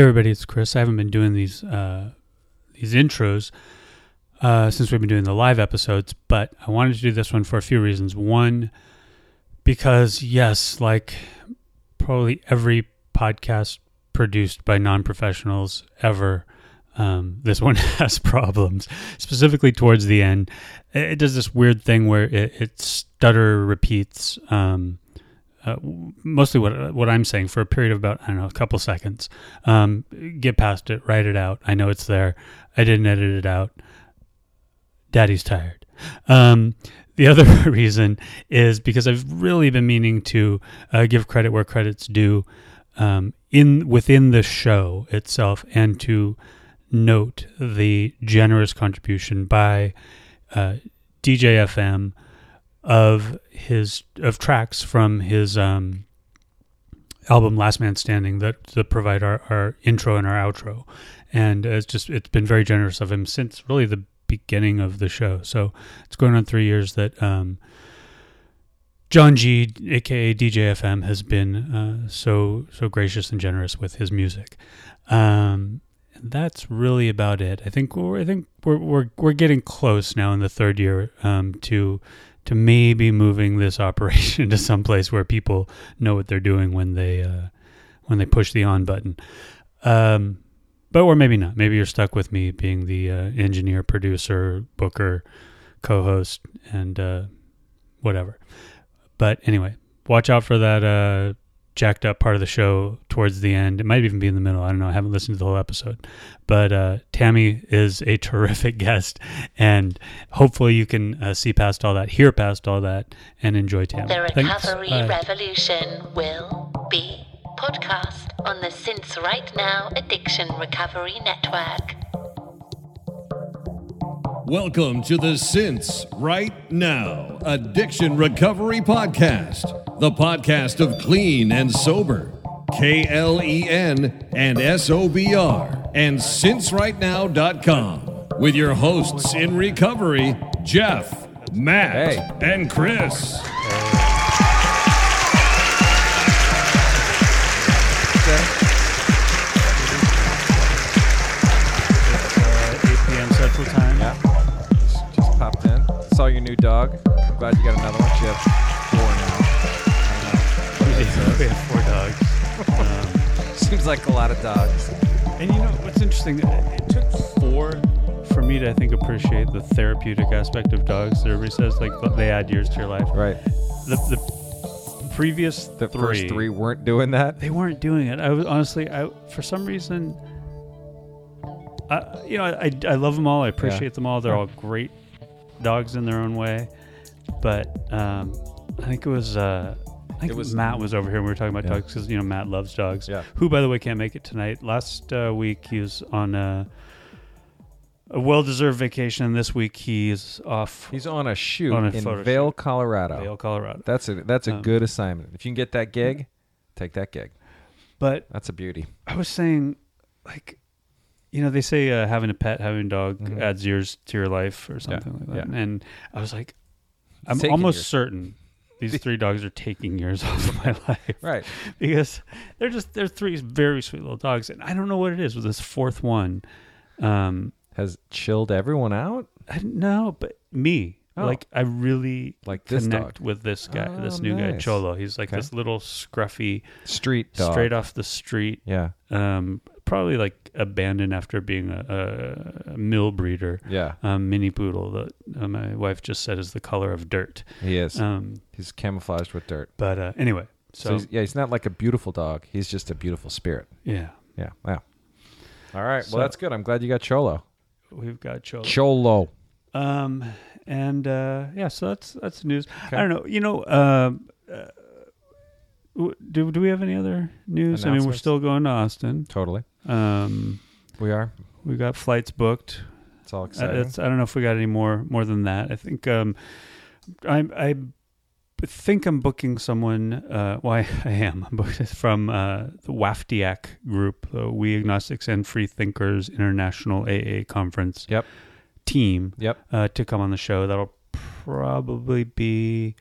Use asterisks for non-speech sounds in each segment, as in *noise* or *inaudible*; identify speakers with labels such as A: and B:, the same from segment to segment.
A: Hey everybody, it's Chris. I haven't been doing these uh, these intros uh, since we've been doing the live episodes, but I wanted to do this one for a few reasons. One, because yes, like probably every podcast produced by non-professionals ever, um, this *laughs* one has problems. Specifically towards the end, it, it does this weird thing where it, it stutter repeats. Um, uh, mostly what what I'm saying for a period of about I don't know a couple seconds. Um, get past it, write it out. I know it's there. I didn't edit it out. Daddy's tired. Um, the *laughs* other reason is because I've really been meaning to uh, give credit where credit's due um, in within the show itself, and to note the generous contribution by uh, DJ FM of his of tracks from his um, album Last Man Standing that, that provide our, our intro and our outro, and it's just it's been very generous of him since really the beginning of the show. So it's going on three years that um, John G, aka DJFM, has been uh, so so gracious and generous with his music. Um, that's really about it. I think we're I think we're we're we're getting close now in the third year um, to to maybe moving this *laughs* operation to some place where people know what they're doing when they uh, when they push the on button. Um, but or maybe not. Maybe you're stuck with me being the uh, engineer, producer, booker, co-host, and uh, whatever. But anyway, watch out for that uh, jacked up part of the show towards the end. It might even be in the middle. I don't know. I haven't listened to the whole episode. But uh, Tammy is a *laughs* terrific guest, and hopefully you can uh, see past all that, hear past all that, and enjoy Tammy.
B: The
A: Thanks.
B: Recovery
A: Bye.
B: Revolution will be podcast on the Since Right Now Addiction Recovery Network.
C: Welcome to the Since Right Now Addiction Recovery Podcast, the podcast of clean and sober, K L E N and S O B R, and sincerightnow.com with your hosts in recovery, Jeff, Matt,
D: Hey.
C: and Chris.
D: New dog. I'm glad you got another one. You have four now. *laughs*
A: We have four dogs. Um, *laughs*
D: Seems like a lot of dogs.
A: And you know what's interesting? It took four for me to, I think, appreciate the therapeutic aspect of dogs. Everybody says like they add years to your life.
D: Right.
A: The, the previous
D: The
A: three,
D: first three weren't doing that.
A: they weren't doing it. I was honestly, I for some reason, I you know I I love them all. I appreciate them all. They're all great dogs in their own way. But um, I think it was. Uh, I think
D: It was-
A: Matt was over here. and We were talking about
D: Yeah.
A: dogs because you know Matt loves dogs.
D: Yeah.
A: Who, by the way, can't make it tonight. Last uh, week he was on a, a well-deserved vacation, and this week he's off
D: He's on a shoot
A: On a
D: in Vail,
A: shoot.
D: Colorado.
A: Vail, Colorado.
D: That's a that's a
A: Um,
D: good assignment. If you can get that gig, take that gig.
A: But
D: That's a beauty.
A: I was saying, like, you know, they say uh, having a pet, having a dog
D: Mhm.
A: adds years to your life or something like that.
D: yeah.
A: And I was like, I'm almost certain these three dogs are taking years *laughs* off of my life. *laughs*
D: Right.
A: Because they're just, they're three very sweet little dogs. And I don't know what it is with this fourth one. Um,
D: Has chilled everyone out.
A: I don't know, but me.
D: Oh.
A: Like I really
D: Like
A: connect
D: dog.
A: with this guy,
D: Oh,
A: this new guy. Cholo. He's like
D: Okay.
A: this little scruffy,
D: Street dog.
A: straight off the street
D: Yeah.
A: um, probably like abandoned after being a, a, a mill breeder.
D: Yeah.
A: Um, mini poodle that uh, my wife just said is the color of dirt.
D: He is.
A: Um,
D: he's camouflaged with dirt.
A: but uh, anyway,
D: So,
A: so,
D: he's, yeah, he's not like a beautiful dog. He's just a beautiful spirit.
A: yeah,
D: Yeah. Wow. All right.
A: So-
D: well, that's good. I'm glad you got Cholo.
A: we've got Cholo.
D: Cholo.
A: Um, and uh, yeah, so that's that's the news.
D: Okay.
A: I don't know. You know, um, uh, do do we have any other news? I mean, we're still going to Austin.
D: Totally.
A: Um,
D: We are.
A: we got flights booked.
D: It's all exciting.
A: it's- I don't know if we got any more more than that. I think um, I I think I'm booking someone. Uh, *laughs* why I am I'm booked *laughs* from uh, the WAFTIAC group, the We Agnostics and Free Thinkers International AA Conference.
D: Yep.
A: Team
D: Yep.
A: uh, to come on the show. That'll probably be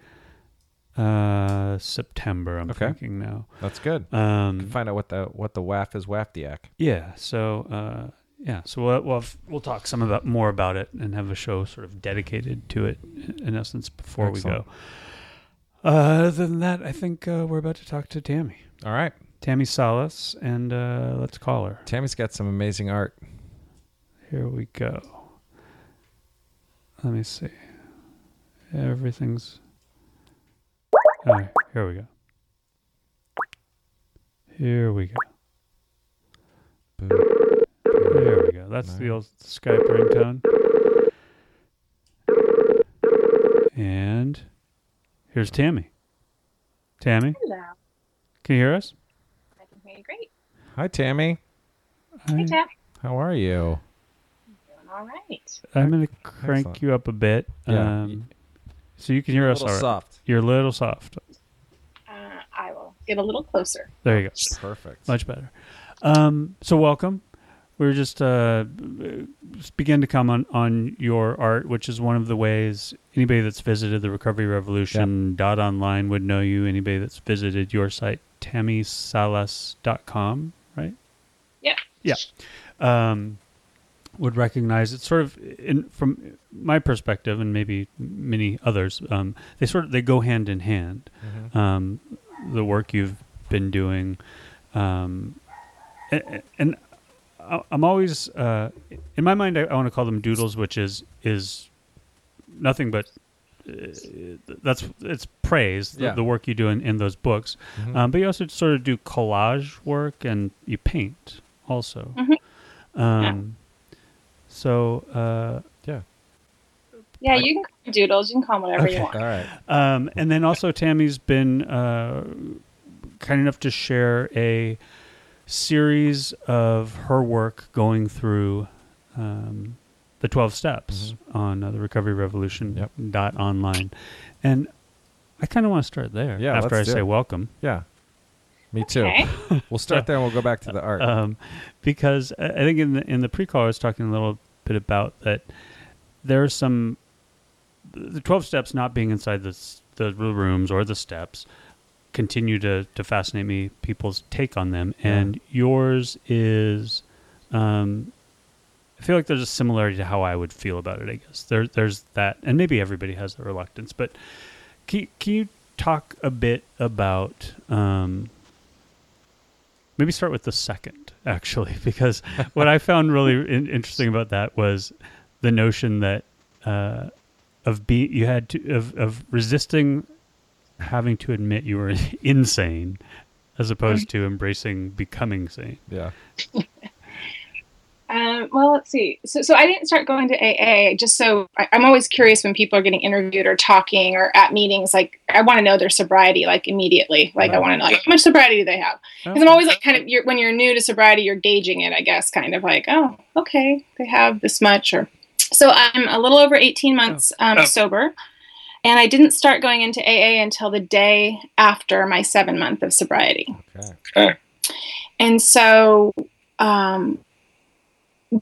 A: uh, September. I'm
D: Okay.
A: thinking now.
D: That's good.
A: Um,
D: Find out what the what the WAF is WAFTIAC.
A: Yeah. So uh, yeah. So we'll we'll, have, we'll talk some about more about it and have a show sort of dedicated to it in essence before
D: Excellent.
A: we go. Uh, other than that, I think uh, we're about to talk to Tammy,
D: All right.
A: Tammy Salas, and uh, let's call her.
D: Tammy's got some amazing art.
A: Here we go. Let me see. Everything's. All right, here we go. Here we go.
D: Boo.
A: There we go. That's the old Skype ringtone. And here's Tammy. Tammy,
E: Hello.
A: can you hear us?
E: I can hear you great.
D: Hi, Tammy.
E: Hey,
A: I,
E: Jack.
D: How are you?
E: I'm doing all right.
A: I'm going to crank
D: Excellent.
A: you up a bit.
D: Yeah.
A: Um, so you can hear
D: A
A: us
D: little
A: all right.
D: soft.
A: You're a little soft.
E: Uh, I will get a little closer.
A: There you go.
D: Perfect.
A: Much better. Um, so welcome. We were just uh, begin to come on, on your art, which is one of the ways anybody that's visited the Recovery Revolution dot online would know you. Anybody that's visited your site, tammysalas.com, right?
E: Yeah.
A: Yeah. Um, would recognize it sort of in from my perspective and maybe many others um, they sort of they go hand in hand
D: Mhm.
A: um, the work you've been doing um, and, and I- I'm always uh, in my mind I, I want to call them doodles which is is nothing but uh, that's it's praise the,
D: Yeah.
A: the work you do in, in those books
D: Mhm.
A: um, but you also sort of do collage work and you paint also.
E: Mhm.
A: So, uh,
D: yeah.
E: Yeah, you can call doodles. You can call them whatever you
A: Okay.
E: want.
D: All right.
A: um, and then also Tammy's been uh, kind enough to share a series of her work going through um, the 12 steps on uh, the recovery revolution
D: Yep.
A: dot online. And I kind of want to start there
D: Yeah,
A: after I say
D: it.
A: welcome.
D: Yeah. Me too.
E: Okay. *laughs*
D: We'll start there and we'll go back to the art.
A: um, because I I think in the in the pre-call I was talking a little bit about that there are some the twelve steps not being inside the the rooms or the steps continue to to fascinate me people's take on them. And yours is um, I feel like there's a similarity to how I would feel about it I guess. There there's that and maybe everybody has the reluctance but can can you talk a bit about um, maybe start with the second actually *laughs* because what i found really *laughs* in- interesting about that was the notion that uh, of being you had to of, of resisting having to admit you were *laughs* insane as opposed to embracing becoming sane
D: yeah.
E: Um, well, let's see. So, so I didn't start going to AA just so I, I'm always curious when people are getting interviewed or talking or at meetings. Like, I want to know their sobriety like immediately. Like, I want to know like how much sobriety do they have? Because I'm always like, kind of, you're, when you're new to sobriety, you're gauging it. I guess, kind of like, oh, okay, they have this much. Or so I'm a little over 18 months um, sober, and I didn't start going into AA until the day after my seven month of sobriety.
D: Okay.
E: And so um, the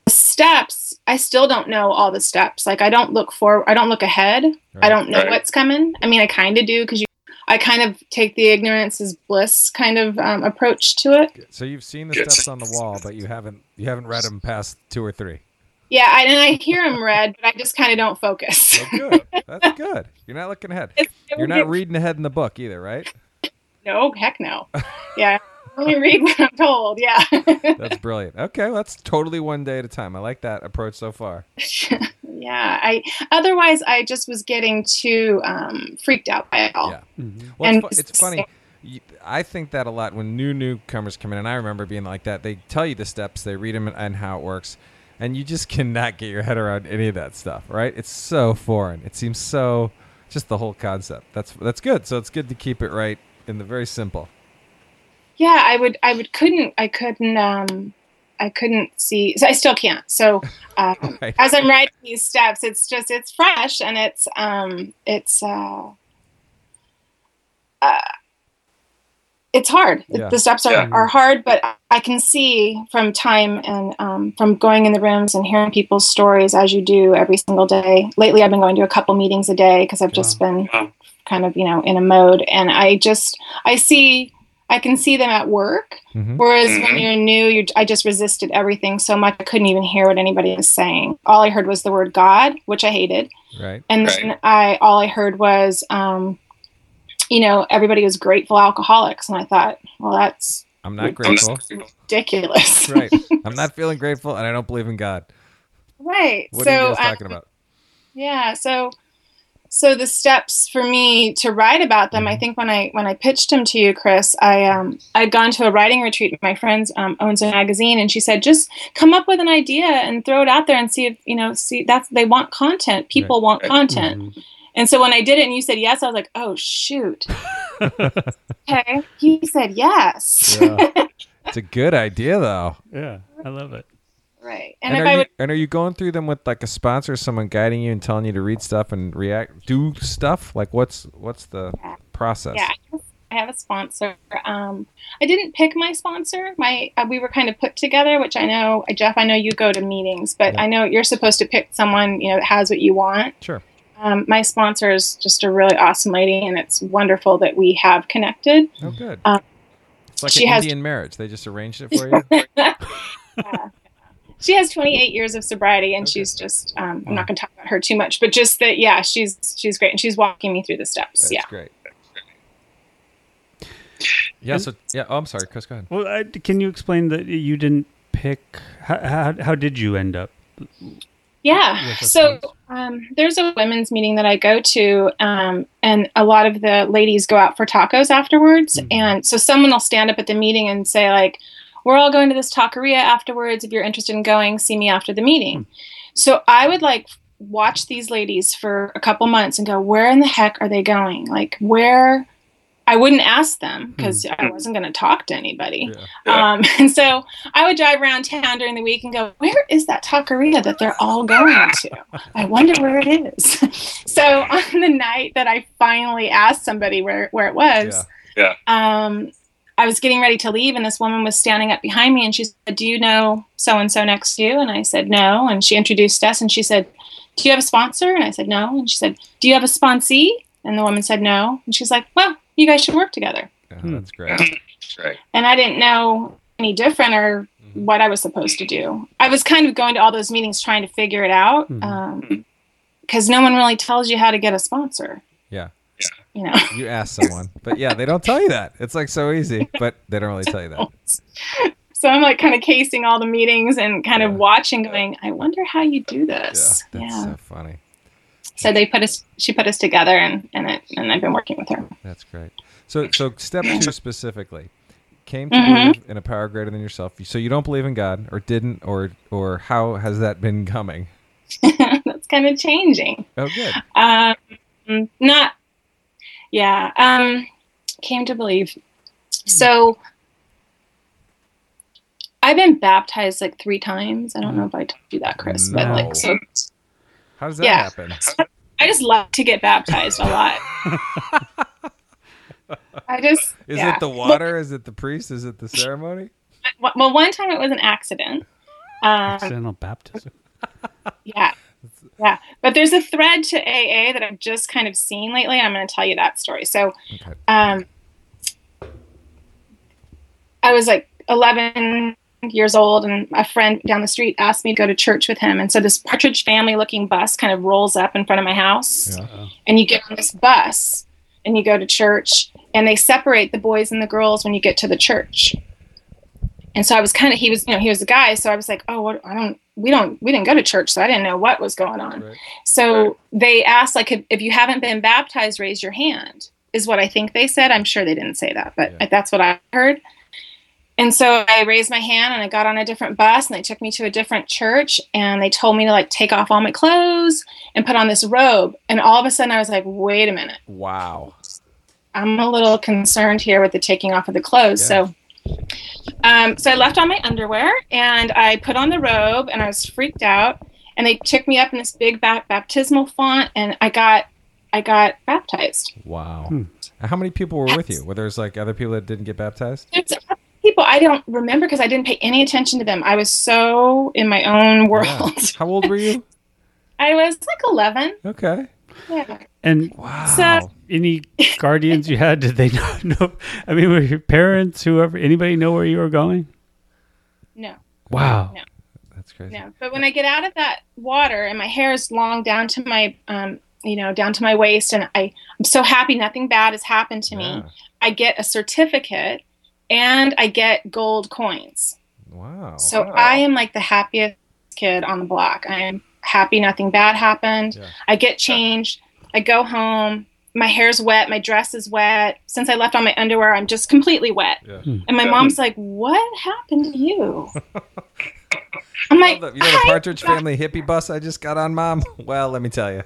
E: steps, I still don't know all the steps. Like I don't look for, I don't look ahead. I don't know what's coming. I mean, I kind of do because you, I kind of take the ignorance is bliss kind of um, approach to it.
D: So you've seen the steps on the wall, but you haven't you haven't read them past two or three.
E: Yeah, I, and I hear them read, but I just kind of don't focus.
D: So *laughs* good. That's good. You're not looking ahead.
E: It's-
D: You're not reading ahead in the book either, right?
E: No, heck no. Yeah, I only read what I'm told. Yeah. *laughs*
D: That's brilliant. Okay, well, that's totally one day at a time. I like that approach so far. *laughs*
E: yeah. I otherwise I just was getting too um, freaked out by it all.
D: Yeah.
A: Mhm.
D: Well,
E: And
D: it's, fu- it's funny. I think that a lot when new newcomers come in, and I remember being like that. They tell you the steps, they read them, and, and how it works, and you just *laughs* cannot get your head around any of that stuff, right? It's so foreign. It seems so, just the whole concept. That's that's good. So it's good to keep it right in the very simple.
E: Yeah i would i would couldn't i couldn't um i couldn't see so i still can't so um, *laughs*
D: Right.
E: as i'm writing these steps it's just it's fresh and it's um it's uh, uh it's hard.
D: Yeah.
E: The steps are,
F: Yeah.
E: are hard, but I can see from time and um, from going in the rooms and hearing people's stories as you do every single day. Lately, I've been going to a couple meetings a day because I've just been kind of, you know, in a mode. And I just, I see, I can see them at work.
D: Mhm.
E: Whereas when
F: Mhm.
E: you're new, you I just resisted everything so much I couldn't even hear what anybody was saying. All I heard was the word God, which I hated.
D: Right.
E: And
F: Right.
E: then I all I heard was, um, you know, everybody was grateful alcoholics, and I thought, well, that's
D: I'm not grateful.
E: ridiculous. *laughs*
D: right. *laughs* I'm not feeling grateful, and I don't believe in God.
E: right.
D: What
E: so
D: are you guys
E: um,
D: talking about?
E: yeah, so so the steps for me to write about them, I
D: Mhm.
E: think when I when I pitched them to you, Chris, I um I'd gone to a writing retreat. My friend um, owns a magazine, and she said, just come up with an idea and throw it out there and see if you know see that's they want content. People want
F: Right.
E: content.
A: Mhm.
E: And so when I did it and you said yes, I was like, oh shoot. *laughs* okay. He said yes.
D: Yeah. *laughs* it's a good idea, though.
A: Yeah, I love it.
E: Right.
D: And,
E: And, if I
D: you,
E: would
D: and are you going through them with like a sponsor, someone guiding you and telling you to read stuff and react, do stuff? Like, what's what's the process?
E: yeah, I have a sponsor. Um, I didn't pick my sponsor. My uh, we were kind of put together, which I know Jeff. I know you go to meetings, but
D: Yeah.
E: I know you're supposed to pick someone you know that has what you want.
D: Sure.
E: Um, my sponsor is just a really awesome lady, and it's wonderful that we have connected.
D: Oh, good.
E: Um,
D: it's like
E: she
D: an
E: has-
D: Indian marriage. They just arranged it for you. *laughs*
E: Yeah. *laughs* She has 28 years of sobriety, and
D: Okay.
E: she's just. Um,
A: Wow.
E: I'm not going to talk about her too much, but just that, yeah, she's she's great, and she's walking me through the steps.
D: That's
E: yeah.
D: great. Yeah. So yeah. Oh, I'm sorry, Chris. Go ahead.
A: Well, I, can you explain that you didn't pick? How, how, how did you end up?
E: Yeah. So um, there's a women's meeting that I go to, um, and a lot of the ladies go out for tacos afterwards.
A: Mhm.
E: And so someone will stand up at the meeting and say, like, "We're all going to this taqueria afterwards. If you're interested in going, see me after the meeting." So I would like watch these ladies for a couple months and go, "Where in the heck are they going? Like, where?" I wouldn't ask them because I wasn't going to talk to anybody.
F: Yeah.
E: Um, *laughs* and so I would drive around town during the week and go, where is that taqueria that they're all going to? I wonder where it is. *laughs* so on the night that I finally asked somebody where, where it was,
F: Yeah.
E: um, I was getting ready to leave and this woman was standing up behind me and she said, do you know so-and-so next to you? And I said, no. And she introduced us and she said, do you have a sponsor? And I said, no. And she said, do you have a sponsee? And the woman said, no. And she's like, well, you guys should work together
D: Yeah,
A: Hmm.
D: That's great.
F: Right.
E: and I didn't know any different or
D: Mhm.
E: what I was supposed to do. I was kind of going to all those meetings trying to figure it out because no one really tells you how to get a sponsor.
D: Yeah.
E: You know,
D: You ask someone, but yeah, they don't tell you that. It's like so easy, *laughs* but they don't really tell you that.
E: so I'm like kind of casing all the meetings and kind of watching, going, I wonder how you do this.
D: Yeah, that's
E: Yeah.
D: so funny.
E: So they put us, she put us together, and and it, and I've been working with her.
D: That's great. So, so step two specifically came to
E: Mhm.
D: believe in a power greater than yourself. So you don't believe in God, or didn't, or or how has that been coming? *laughs*
E: That's kind of changing.
D: Oh, good.
E: Um, not, yeah. Um, came to believe. So, I've been baptized like three times. I don't know if I told you that, Chris, but like, so
D: How does that
E: Yeah.
D: happen? *laughs*
E: I just love to get baptized a lot. *laughs* I just
D: Is
E: yeah.
D: it the water? Is it the priest? Is it the ceremony?
E: Well, well, one time it was an accident. Um,
A: Accidental baptism.
E: Yeah. Yeah. But there's a thread to AA that I've just kind of seen lately. I'm going to tell you that story. So,
D: Okay.
E: um, I was like 11 years old, and a friend down the street asked me to go to church with him. And so this Partridge family looking bus kind of rolls up in front of my house,
D: Yeah.
E: and you get on this bus and you go to church, and they separate the boys and the girls when you get to the church. And so I was kind of he was you know he was a guy, so I was like, oh, what, I don't we don't we didn't go to church, so I didn't know what was going on.
D: Right.
E: So they asked, like, if, if you haven't been baptized, raise your hand, is what I think they said. I'm sure they didn't say that, but
D: Yeah.
E: that's what I heard. And so I raised my hand and I got on a different bus and they took me to a different church and they told me to like take off all my clothes and put on this robe. And all of a sudden I was like, wait a minute.
D: Wow.
E: I'm a little concerned here with the taking off of the clothes. So, um, so I left on my underwear and I put on the robe and I was freaked out. And they took me up in this big ba- baptismal font and I got, I got baptized.
D: Wow.
A: Hmm.
D: How many people were with you? Were there's like other people that didn't get baptized?
E: There's people I don't remember because I didn't pay any attention to them. I was so in my own world.
D: Yeah. How old were you? *laughs*
E: I was like 11.
D: Okay.
E: Yeah.
A: And
D: Wow.
E: So-
A: any guardians you had, did they *laughs* know, know? I mean, were your parents, whoever, anybody know where you were going?
E: No,
A: Wow.
E: No.
D: That's crazy.
E: no. But when I get out of that water and my hair is long down to my, um, you know, down to my waist, and I, I'm so happy nothing bad has happened to me. I get a certificate and I get gold coins.
D: Wow.
E: So I am like the happiest kid on the block. I am happy nothing bad happened.
D: Yeah.
E: I get changed. I go home. My hair's wet. My dress is wet. Since I left on my underwear, I'm just completely wet.
D: Yeah. Hmm.
E: And my mom's like, "What happened to you?" *laughs* I'm like,
D: you know the
E: "I-
D: Partridge Family hippie bus I just got on, Mom? *laughs* Well, let me tell you.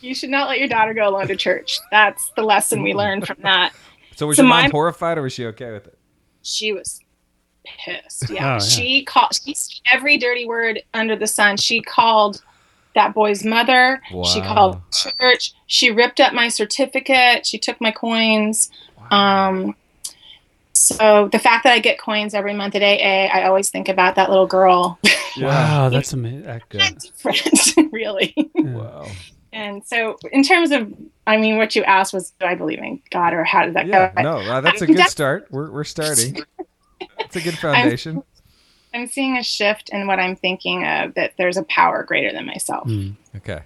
E: You should not let your daughter go alone to church. That's the lesson we learned from that. *laughs*
D: So was
E: So
D: your mom
E: my-
D: horrified or was she okay with it?
E: She was pissed.
A: Oh,
E: Yeah,
A: yeah.
E: she called she, every dirty word under the sun. She called that boy's mother. She called church. She ripped up my certificate. She took my coins. Um, so the fact that I get coins every month at AA, I always think about that little girl. *laughs*
A: Wow, *laughs* that's amazing. *laughs*
D: Yeah.
E: Different, really.
D: Wow.
E: And so, in terms of, I mean, what you asked was, do I believe in God, or how did that
D: Yeah,
E: go?
D: no, uh, that's a
E: I'm
D: good
E: def-
D: start. We're, we're starting. It's a good foundation.
E: I'm seeing a shift in what I'm thinking of. That there's a power greater than myself.
A: Hmm.
D: Okay.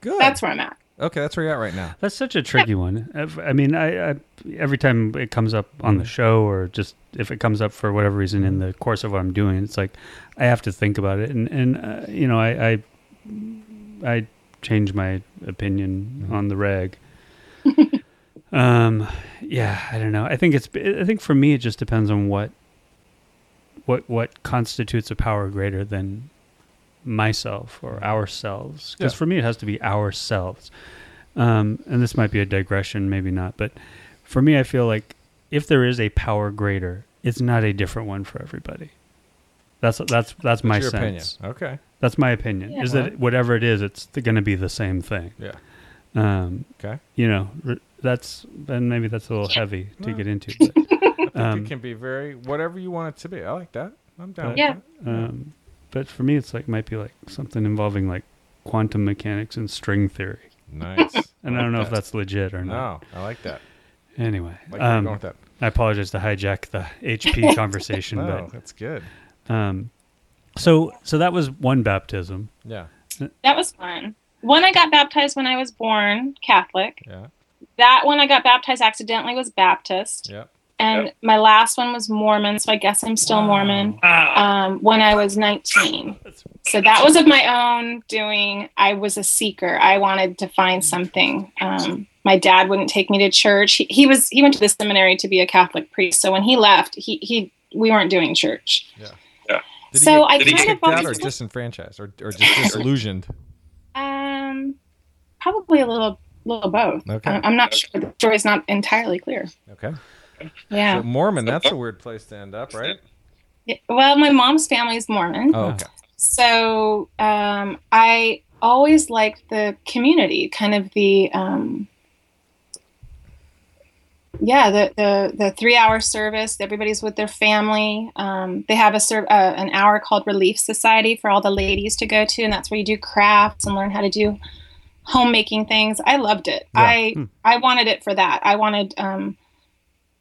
D: Good.
E: That's where I'm at.
D: okay, that's where you're at right now.
A: That's such a tricky one. I've- mean, I, I every time it comes up on the show, or just if it comes up for whatever reason in the course of what I'm doing, it's like I have to think about it, and and uh, you know, I I, I change my opinion on the reg. *laughs* um, yeah, I don't know. I think it's. I think for me, it just depends on what. What what constitutes a power greater than myself or ourselves? Because
D: Yeah.
A: for me, it has to be ourselves. Um, and this might be a digression, maybe not, but for me, I feel like if there is a power greater, it's not a different one for everybody. That's that's that's my
D: your
A: sense.
D: opinion. Okay.
A: That's my opinion. Is that whatever it is, it's going to be the same thing.
D: Yeah.
A: Um,
D: Okay.
A: you know, r- that's and maybe that's a little heavy to
D: No.
A: get into. *laughs* But,
D: I think
A: Um,
D: it can be very whatever you want it to be. I like that. I'm down. with
E: Yeah.
D: that.
A: um, but for me, it's like might be like something involving like quantum mechanics and string theory.
D: Nice. *laughs*
A: And I don't know if that's legit or not.
D: No, I like that.
A: Anyway,
D: I like where you're
A: um,
D: going with that.
A: I apologize to hijack the HP *laughs* conversation,
D: No, that's good.
A: um, so so that was one baptism.
D: Yeah.
E: That was fun. One I got baptized when I was born, Catholic.
D: Yeah.
E: That one I got baptized accidentally was Baptist.
D: Yeah.
E: And my last one was Mormon, so I guess I'm still Mormon. Um, when I was 19. So that was of my own doing. I was a seeker. I wanted to find something. Um, my dad wouldn't take me to church. He, he was he went to the seminary to be a Catholic priest. So when he left, he he we weren't doing church.
D: Did
E: So
D: he
E: I
D: did he
E: kind
D: get
E: of
D: kicked out or disenfranchised or, or just disillusioned? *laughs*
E: Um, probably a little little both.
D: Okay.
E: I- I'm not sure. The story's not entirely clear.
D: Okay.
E: Yeah.
D: So Mormon, that's a weird place to end up, right?
E: Yeah, Well, my mom's family is Mormon.
D: Oh, okay.
E: So um, I always liked the community, kind of the um, yeah, the the the three hour service. Everybody's with their family. Um, they have a serv- uh, an hour called Relief Society for all the ladies to go to, and that's where you do crafts and learn how to do homemaking things. I loved it.
D: Yeah.
E: I I wanted it for that. I wanted. Um,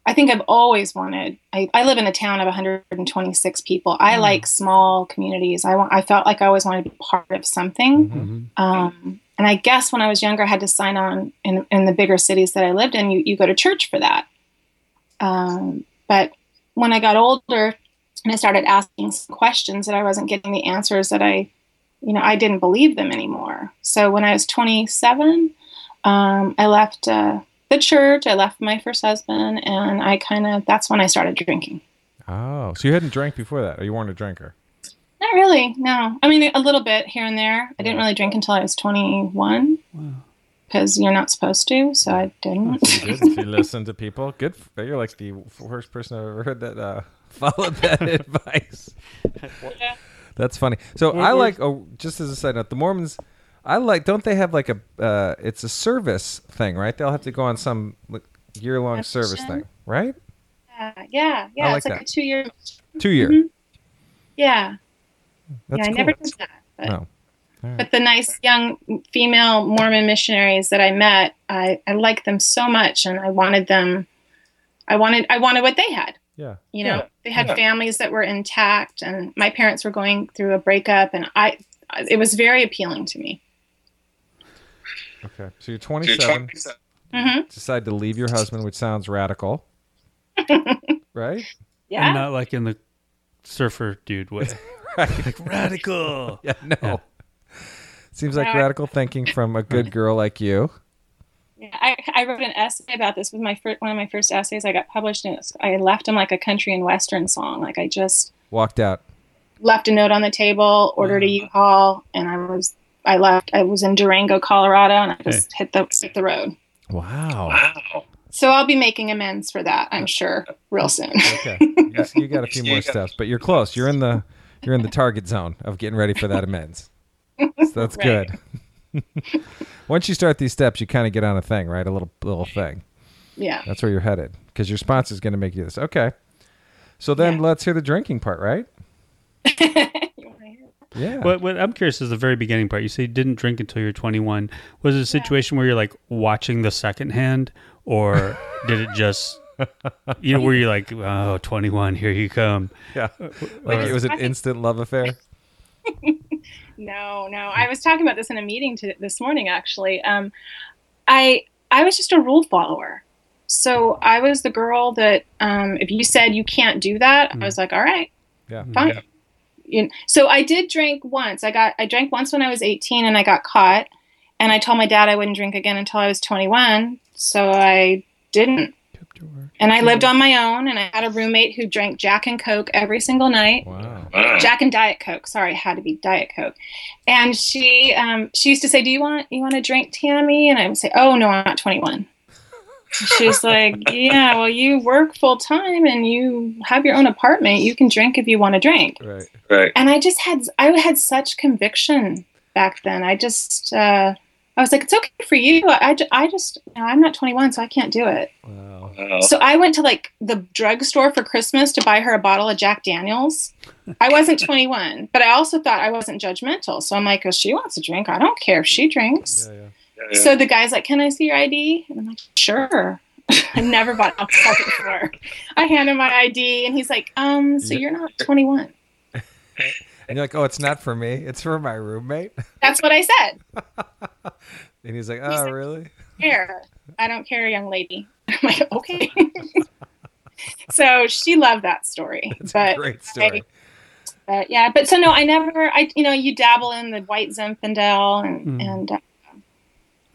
E: I think I've always wanted. I, I live in a town of 126 people. I like small communities. I want. I felt like I always wanted to be part of something.
D: Mm-hmm.
E: Um, and I guess when I was younger, I had to sign on in, in the bigger cities that I lived in. You, you go to church for that. Um, but when I got older and I started asking questions that I wasn't getting the answers that I, you know, I didn't believe them anymore. So when I was 27, um, I left uh, the church. I left my first husband, and I kind of that's when I started drinking.
D: Oh, so you hadn't drank before that, or you weren't a drinker?
E: Not really. No. I mean, a little bit here and there. I didn't really drink until I was 21 because you're not supposed to. So I didn't.
D: You did. you listen to people. Good. f- You're like the first person I've ever heard that uh, *laughs* followed that *laughs* advice. That's funny. So I like. Oh, just as a side note, the Mormons. I like. Don't they have like a? Uh, it's a service thing, right? They'll have to go on some year long service thing, right?
E: Yeah, yeah, yeah.
D: like
E: it's like
D: that.
E: a two year.
D: Two year.
E: Mhm. Yeah,
D: That's
E: yeah. I
D: cool.
E: never did that. But,
D: No.
E: but the nice young female Mormon missionaries that I met, I I liked them so much, and I wanted them. I wanted I wanted what they had.
D: Yeah.
E: You know,
D: Yeah.
E: they had
D: Yeah.
E: families that were intact, and my parents were going through a breakup, and I. It was very appealing to me.
D: Okay. So you're 27.
E: hmm
D: Decide to leave your husband, which sounds radical, *laughs* right?
E: Yeah.
A: And not like in the surfer dude way.
D: Right. *laughs* *laughs*
A: like radical.
D: Yeah. No.
A: Yeah.
D: Seems like radical thinking from a good girl like you.
E: Yeah, I, I wrote an essay about this with my first, one of my first essays. I got published in. I left him like a country and western song. Like I just
D: Walked out.
E: left a note on the table, ordered a mm-hmm. U-Haul, and I was I left. I was in Durango, Colorado, and I just hit the hit the road.
D: Wow.
E: So I'll be making amends for that, I'm sure, real soon.
D: Okay. You, you got a few *laughs* more steps, but you're close. You're in the you're in the target zone of getting ready for that amends. *laughs* So that's
E: Right.
D: good. Once you start these steps, you kind of get on a thing, right? A little little thing.
E: yeah.
D: That's where you're headed because your sponsor is going to make you this. Okay. So then
E: Yeah.
D: let's hear the drinking part, right?
E: You wanna hear it?
D: Yeah.
A: What, what I'm curious is the very beginning part. You say you didn't drink until you're 21. Was it a situation where you're like watching the second hand, or *laughs* did it just, you know, where you're like, oh, 21, here you come?
D: Yeah. Uh, like it was an instant love affair. *laughs*
E: No, no. I was talking about this in a meeting to, this morning, actually. Um, I I was just a rule follower. So I was the girl that um, if you said you can't do that, I was like, all right,
D: Yeah.
E: fine. You so I did drink once. I got I drank once when I was 18 and I got caught. And I told my dad I wouldn't drink again until I was 21. So I didn't. And I lived on my own and I had a roommate who drank Jack and Coke every single night.
D: Wow.
E: Jack and Diet Coke. Sorry, it had to be Diet Coke. And she um, she used to say, "Do you want you want a drink, Tammy?" And I would say, "Oh no, I'm not 21." She's like, "Yeah, well, you work full time and you have your own apartment. You can drink if you want to drink."
D: Right.
E: And I just had I had such conviction back then. I just uh, I was like, "It's okay for you. I, ju- I just you know, I'm not 21, so I can't do it."
D: Wow.
E: So I went to like the drugstore for Christmas to buy her a bottle of Jack Daniels. I wasn't *laughs* 21, but I also thought I wasn't judgmental. So I'm like, if she wants to drink, I don't care if she drinks.
D: Yeah, yeah.
E: So the guy's like, can I see your ID? And I'm like, sure. *laughs* I've never bought alcohol before. I hand him my ID and he's like, um, so
D: Yeah.
E: you're not 21. *laughs*
D: And you're like, oh, it's not for me. It's for my roommate.
E: That's what I said. *laughs*
D: And he's like,
E: He's
D: oh,
E: like-
D: really?
E: Care. I don't care, young lady. *laughs* I'm like, okay. *laughs* so she loved that story.
D: It's
E: but
D: a great story.
E: But yeah, but so no, I never. I you know you dabble in the white Zinfandel and
A: Mm.
E: and uh,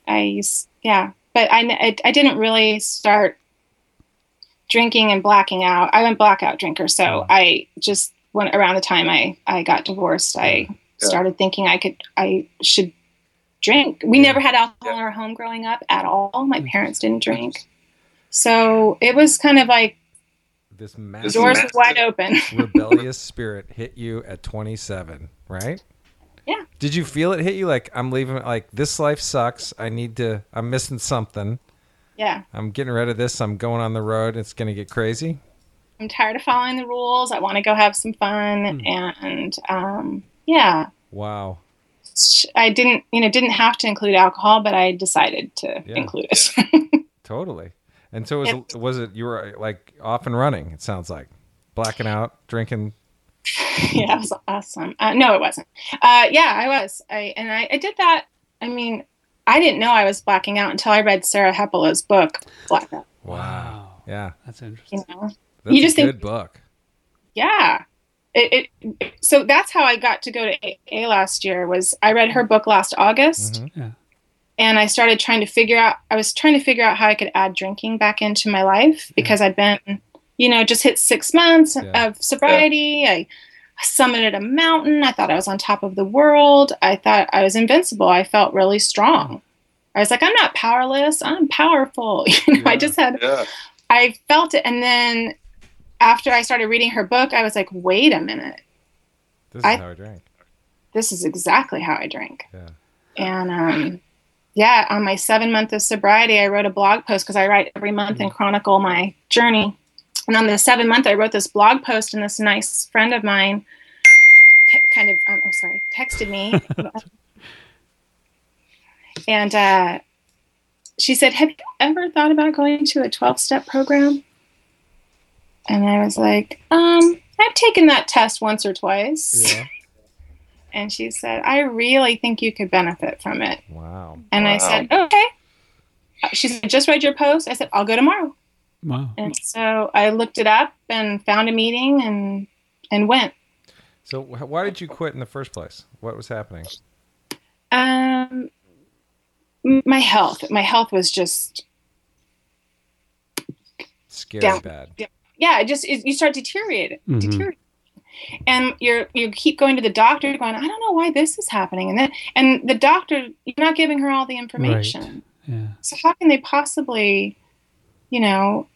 E: I used yeah, but I, I I didn't really start drinking and blacking out. I'm a blackout drinker, so
D: Mm.
E: I just went around the time I I got divorced. I mm-hmm.
F: Yeah.
E: started thinking I could I should drink. We
D: Yeah.
E: never had alcohol in our home growing up at all. My mm-hmm. parents didn't drink, so it was kind of like
D: This massive
E: doors
F: massive-
E: wide open. *laughs*
D: rebellious spirit hit you at 27, right?
E: Yeah.
D: Did you feel it hit you like I'm leaving? Like this life sucks. I need to. I'm missing something.
E: yeah.
D: I'm getting rid of this. I'm going on the road. It's gonna get crazy.
E: I'm tired of following the rules. I want to go have some fun, and um, yeah,
D: Wow.
E: I didn't, you know, didn't have to include alcohol, but I decided to
D: Yeah.
E: include it. *laughs*
D: Totally. And so was it, was it you were like off and running? It sounds like blacking out, drinking. *laughs*
E: yeah, it was awesome. Uh, no, it wasn't. Uh, yeah, I was. I and I, I did that. I mean, I didn't know I was blacking out until I read Sarah Hepola's book, Blackout.
D: Wow. Yeah,
A: That's interesting.
E: You know,
D: that's
E: You just
D: a
E: think-
D: good book.
E: yeah. It, it so that's how I got to go to AA last year. Was I read her book last August.
D: Mhm.
A: Yeah.
E: and I started trying to figure out I was trying to figure out how I could add drinking back into my life because I'd been, you know, just hit 6 months
D: Yeah.
E: of sobriety. I summited a mountain. I thought I was on top of the world. I thought I was invincible. I felt really strong. I was like, I'm not powerless. I'm powerful. *laughs* You know, I just had
F: Yeah.
E: I felt it and then after I started reading her book, I was like, wait a minute.
D: This is
E: I-
D: how I drank.
E: This is exactly how I drink.
D: Yeah.
E: and um, yeah, on my seven month of sobriety, I wrote a blog post because I write every month and chronicle my journey. And on the seven month, I wrote this blog post, and this nice friend of mine t- kind of, um, oh, sorry, texted me. *laughs* and uh, she said, Have you ever thought about going to a 12 step program? And I was like, um, I've taken that test once or twice.
D: Yeah. *laughs*
E: And she said, I really think you could benefit from it.
D: Wow.
E: And I said, okay. She said, just read your post. I said, I'll go tomorrow.
A: Wow.
E: And so I looked it up and found a meeting and and went.
D: So why did you quit in the first place? What was happening?
E: Um, my health, my health was just
D: Scary
E: Yeah.
D: bad.
E: Yeah, it just it, you start deteriorating,
A: Mhm.
E: deteriorating, and you're you keep going to the doctor, going, I don't know why this is happening, and then and the doctor, you're not giving her all the information.
A: Yeah.
E: so how can they possibly you know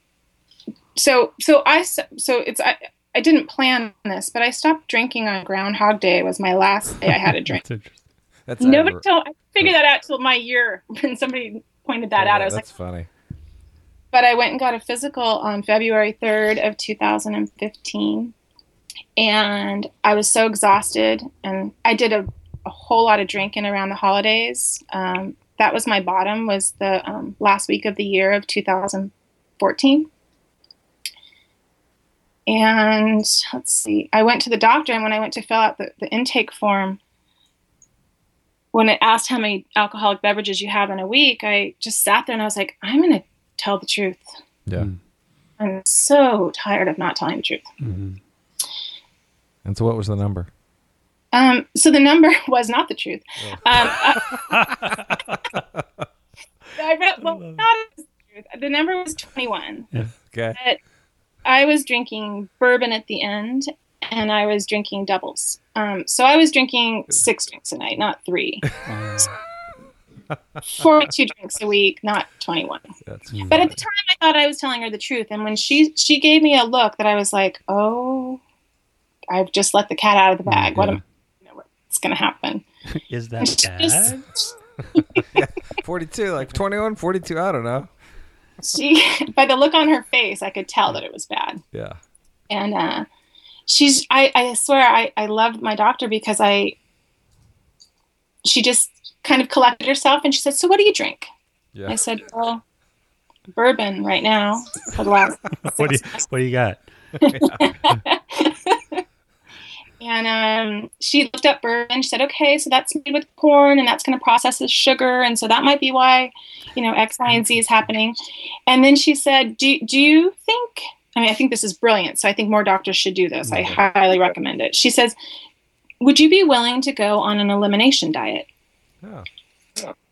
E: so so I so it's i i didn't plan this but i stopped drinking on groundhog day It was my last day i had a *laughs* drink
A: That's interesting.
D: That's
E: nobody
D: ever-
E: told i figured that out till my year *laughs* when somebody pointed that
D: yeah,
E: out i was like
D: that's funny.
E: But i went and got a physical on february 3rd of 2015 and i was so exhausted and i did a, a whole lot of drinking around the holidays. Um, that was my bottom was the um, last week of the year of 2014 and let's see i went to the doctor and when i went to fill out the, the intake form when it asked how many alcoholic beverages you have in a week i just sat there and i was like i'm going to tell the truth
D: Yeah.
A: Mm.
E: i'm so tired of not telling the truth
A: Mhm.
D: And so what was the number?
E: um, so the number *laughs* was not the truth um, I, *laughs* I read, well, not the truth. The number was 21.
D: Okay.
E: But I was drinking bourbon at the end, and I was drinking doubles. Um, so I was drinking six drinks a night, not three. *laughs*
A: Wow.
E: 42 drinks a week, not 21.
D: That's
E: But at the time, I thought I was telling her the truth. And when she she gave me a look that I was like, oh, I've just let the cat out of the bag. What am you know, what's going to happen? *laughs*
A: Is that
E: she just-
A: bad? *laughs*
D: 42, like 21, 42, I don't know.
E: She, *laughs* by the look on her face, I could tell that it was bad.
D: Yeah.
E: and uh, she's I, I swear I, I loved my doctor because I she just kind of collected herself and she said so what do you drink?
D: Yeah.
E: i said well bourbon right now for the last *laughs*
A: What do you, what do you got? *laughs*
E: and um, she looked up bourbon she said okay so that's made with corn and that's going to process as sugar and so that might be why you know x y and z is happening. And then she said do, do you think i mean i think this is brilliant so i think more doctors should do this. I highly recommend it. She says would you be willing to go on an elimination diet
D: Oh.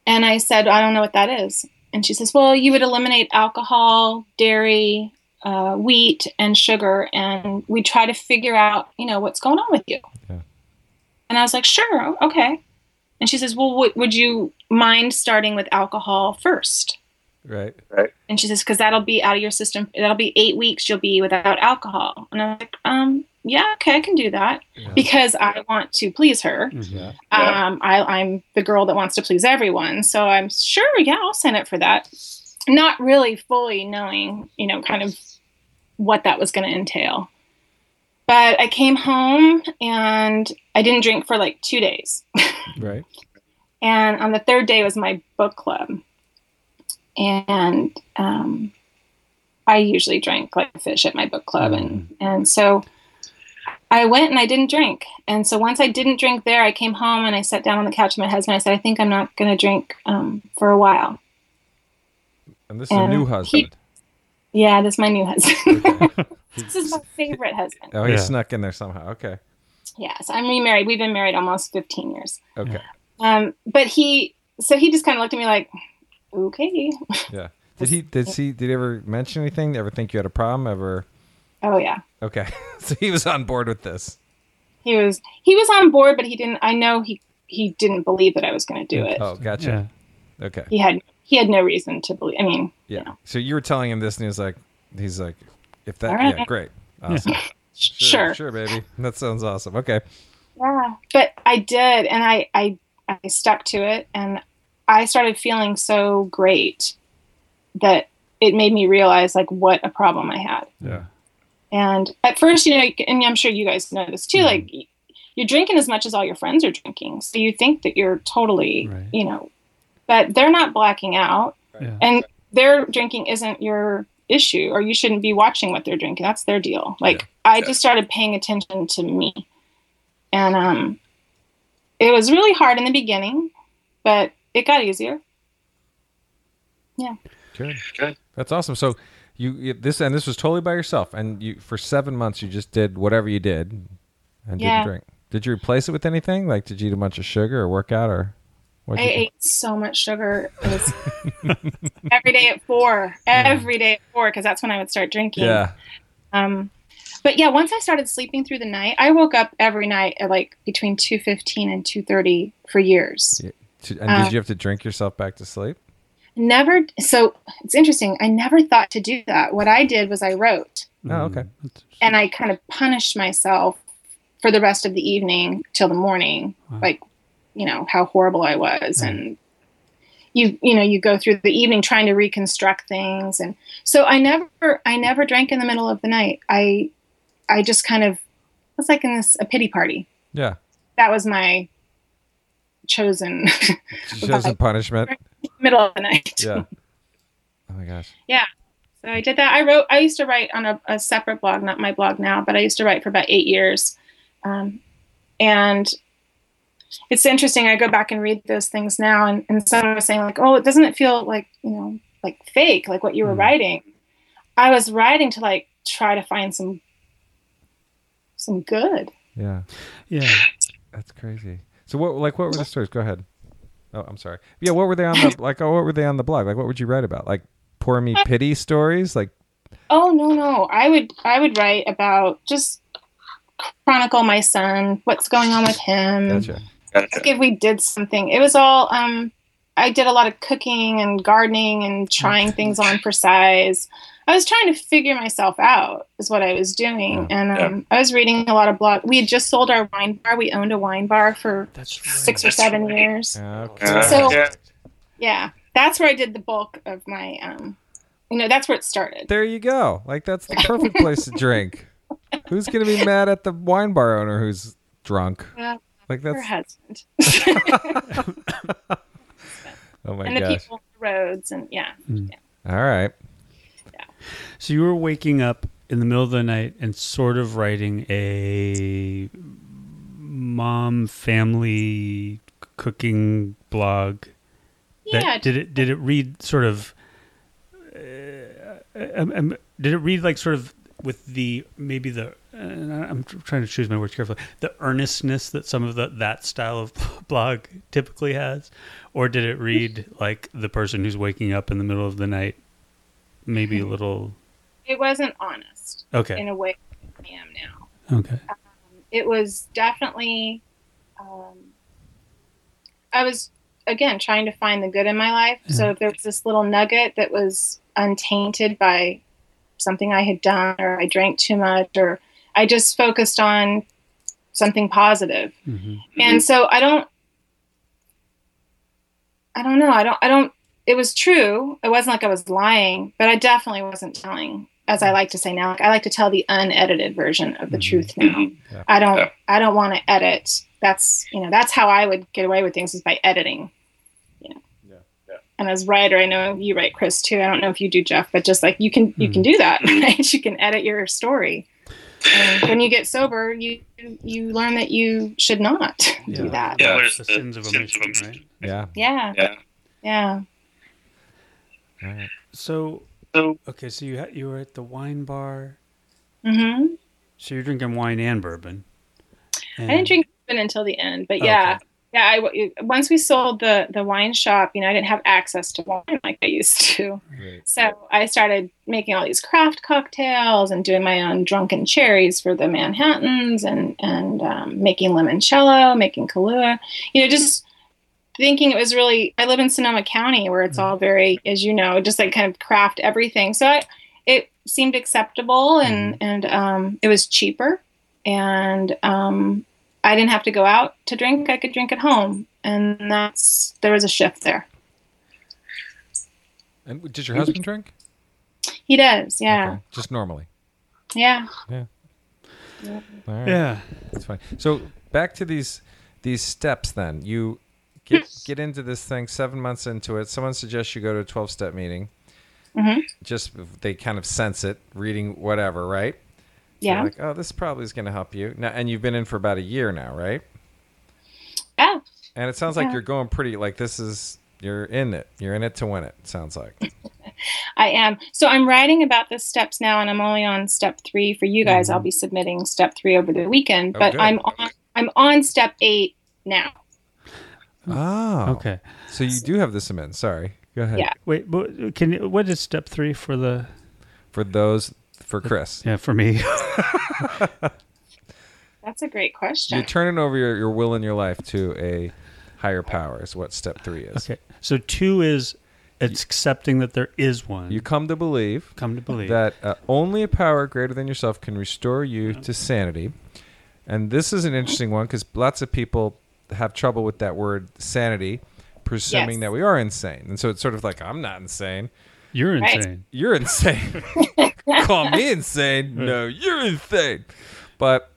E: and i said i don't know what that is and she says well you would eliminate alcohol dairy uh, wheat and sugar and we try to figure out you know what's going on with you
D: Yeah.
E: and i was like sure okay and she says well w- would you mind starting with alcohol first
D: Right. Right.
E: and she says because that'll be out of your system that'll be eight weeks you'll be without alcohol and i'm like um yeah okay i can do that
D: Yeah.
E: because i want to please her
A: Mhm.
D: Yeah.
E: um, I, I'm the girl that wants to please everyone, so I'm sure, yeah, I'll sign up for that. Not really fully knowing, you know, kind of what that was going to entail. But I came home and I didn't drink for like two days. *laughs*
D: Right.
E: And on the third day was my book club. And um, I usually drank like fish at my book club. And, and so I went and I didn't drink. And so once I didn't drink there, I came home and I sat down on the couch with my husband. I said, I think I'm not going to drink um, for a while.
D: And this is a
E: And
D: new
E: he-
D: husband.
E: Yeah, this is my new husband. *laughs*
D: Okay. *laughs*
E: this is my favorite husband.
D: Oh, he
A: Yeah.
D: snuck in there somehow. Okay.
E: Yes, I'm remarried. We've been married almost 15 years.
D: Okay.
E: Um, but he, so he just kind of looked at me like, okay.
D: Yeah. *laughs* Did he? Did he? Did he ever mention anything? Ever think you had a problem? Ever?
E: Oh yeah.
D: Okay. *laughs* so he was on board with this.
E: he was he was on board but he didn't i know he he didn't believe that i was going to do oh, it
D: Oh, gotcha. Okay.
E: he had he had no reason to believe i mean
D: Yeah.
E: know.
D: So you were telling him this, and he was like, he's like, if that,
E: All right.
D: yeah, great, awesome, *laughs*
E: sure
D: sure, baby, that sounds awesome. Okay.
E: yeah but i did and i i I stuck to it, and I started feeling so great that it made me realize like what a problem I had.
D: Yeah.
E: And at first, you know, and I'm sure you guys know this too,
A: Mhm.
E: like you're drinking as much as all your friends are drinking. So you think that you're totally,
A: Right.
E: you know, but they're not blacking out
A: Yeah.
E: and their drinking isn't your issue or you shouldn't be watching what they're drinking. That's their deal. Like I just started paying attention to me. And um it was really hard in the beginning, but it got easier. Yeah.
D: Good. Good. That's awesome. So you, you this and this was totally by yourself, and you for seven months you just did whatever you did, and
E: Yeah.
D: didn't drink. Did you replace it with anything? Like, did you eat a bunch of sugar or work out or?
E: I ate so much sugar. It *laughs* was every day at four, every day at four, because that's when I would start drinking.
D: Yeah.
E: Um, but yeah, once I started sleeping through the night, I woke up every night at like between two fifteen and two thirty for years.
D: To- And
E: Uh,
D: did you have to drink yourself back to sleep?
E: Never. So it's interesting. I never thought to do that. What I did was I wrote,
D: Oh, okay.
A: Mm,
E: and I kind of punished myself for the rest of the evening till the morning,
A: Wow.
E: like you know how horrible I was,
A: Right.
E: and you you know you go through the evening trying to reconstruct things, and so I never I never drank in the middle of the night. I I just kind of was like in this a pity party.
D: Yeah.
E: That was my chosen *laughs*
D: Chosen punishment.
E: middle of the night.
D: Yeah. *laughs* Oh my gosh. Yeah.
E: So I did that. I wrote. I used to write on a, a separate blog, not my blog now, but I used to write for about eight years. Um, and it's interesting. I go back and read those things now, and, and someone was saying like, "Oh, doesn't it feel like you know, like fake, like what you were
A: Mhm.
E: writing?" I was writing to like try to find some some good.
D: Yeah.
A: yeah. *laughs*
D: That's crazy. So what like what were the stories? Go ahead. Oh, I'm sorry. Yeah, what were they on the *laughs* like oh, what were they on the blog? Like what would you write about? Like poor me pity stories? Like
E: Oh no, no. I would I would write about just chronicle my son, what's going on with him.
D: gotcha.
E: like if we did something it was all um i did a lot of cooking and gardening and trying things on for size i was trying to figure myself out is what i was doing and um, i was reading a lot of blog we had just sold our wine bar we owned a wine bar for
A: That's right.
E: six or seven years
D: Okay.
E: So- yeah that's where i did the bulk of my um you know that's where it started
D: There you go. Like that's the perfect place to drink. Who's gonna be mad at the wine bar owner who's drunk?
E: Yeah.
D: Like
E: her
D: that's *laughs* *laughs*
E: husband
D: oh my
E: and the people on the roads and yeah
D: All right.
A: So you were waking up in the middle of the night and sort of writing a mom family cooking blog. That-
E: yeah
A: did it did it read sort of uh, um, um, did it read like sort of with the maybe the uh, I'm trying to choose my words carefully the earnestness that some of the that style of *laughs* blog typically has or did it read *laughs* like the person who's waking up in the middle of the night maybe a little
E: it wasn't honest
A: okay.
E: in a way i am now.
A: Okay.
E: It was definitely um, i was again trying to find the good in my life. So if there was this little nugget that was untainted by something i had done or i drank too much or i just focused on something positive.
A: Hmm
E: and so i don't i don't know. I don't i don't it was true. It wasn't like i was lying but i definitely wasn't telling as i mm. like to say now. Like i like to tell the unedited version of the
A: Mhm.
E: truth now. Mm-hmm.
D: Yeah.
E: i don't i don't want to edit. That's you know that's how i would get away with things is by editing. You know.
D: Yeah. Yeah.
E: and as writer i know you write chris too. I don't know if you do jeff but just like you can you can mm-hmm. do that *laughs* mm-hmm. right? You can edit your story. And when you get sober you you learn that you should not do that.
A: Yeah,
F: Yeah,
A: it's the
F: the
A: sins of
F: sins of
A: omission right?
D: Yeah.
E: yeah.
F: Yeah.
E: yeah
D: All right.
A: so
F: So
A: okay so you had you were at the wine bar
E: hmm
A: so you're drinking wine and bourbon
E: I didn't drink bourbon until the end, but
A: Okay.
E: yeah, yeah. I w- once we sold the the wine shop, you know, I didn't have access to wine like I used to,
D: Great.
E: so I started making all these craft cocktails and doing my own drunken cherries for the Manhattan's and and um, making limoncello, making Kahlua, you know, just thinking it was really. I live in Sonoma County where it's all very, as you know, just like kind of craft everything. So I, it seemed acceptable and and um, it was cheaper and um, I I didn't have to go out to drink. I could drink at home, and that's there was a shift there.
D: And did your husband drink?
E: He does, yeah,
D: Okay. Just normally.
E: yeah.
D: All right.
A: Yeah.
D: That's fine. So back to these these steps then. You get *laughs* get into this thing seven months into it. Someone suggests you go to a twelve step meeting.
E: Mhm.
D: Just they kind of sense it, reading whatever, right?
E: Yeah.
D: they're Like, oh, this probably is going to help you. Now, and you've been in for about a year now, right?
E: Yeah.
D: And it sounds like
E: Yeah.
D: you're going pretty. Like this is you're in it. You're in it to win it. Sounds like. *laughs*
E: I am. So I'm writing about the steps now, and I'm only on step three for you guys. I'll be submitting step three over the weekend,
D: Oh,
E: but. I'm on. I'm on step eight now.
D: Oh.
A: Okay.
D: So you do have the cement. Sorry. Go ahead.
E: Yeah.
A: Wait, but can you, what is step three for the?
D: For those, for Chris,
A: Yeah, for me. *laughs*
E: That's a great question.
D: you're turning over your, your will and your life to a higher power. Is what step three is.
A: okay. So two is it's accepting that there is one.
D: You come to believe
A: come to believe
D: that uh, only a power greater than yourself can restore you to sanity. And this is an interesting one because lots of people have trouble with that word sanity, presuming
E: Yes.
D: that we are insane. And so it's sort of like, I'm not insane.
A: you're
E: Right.
A: insane.
D: You're insane. *laughs* Call me insane. No, you're insane. But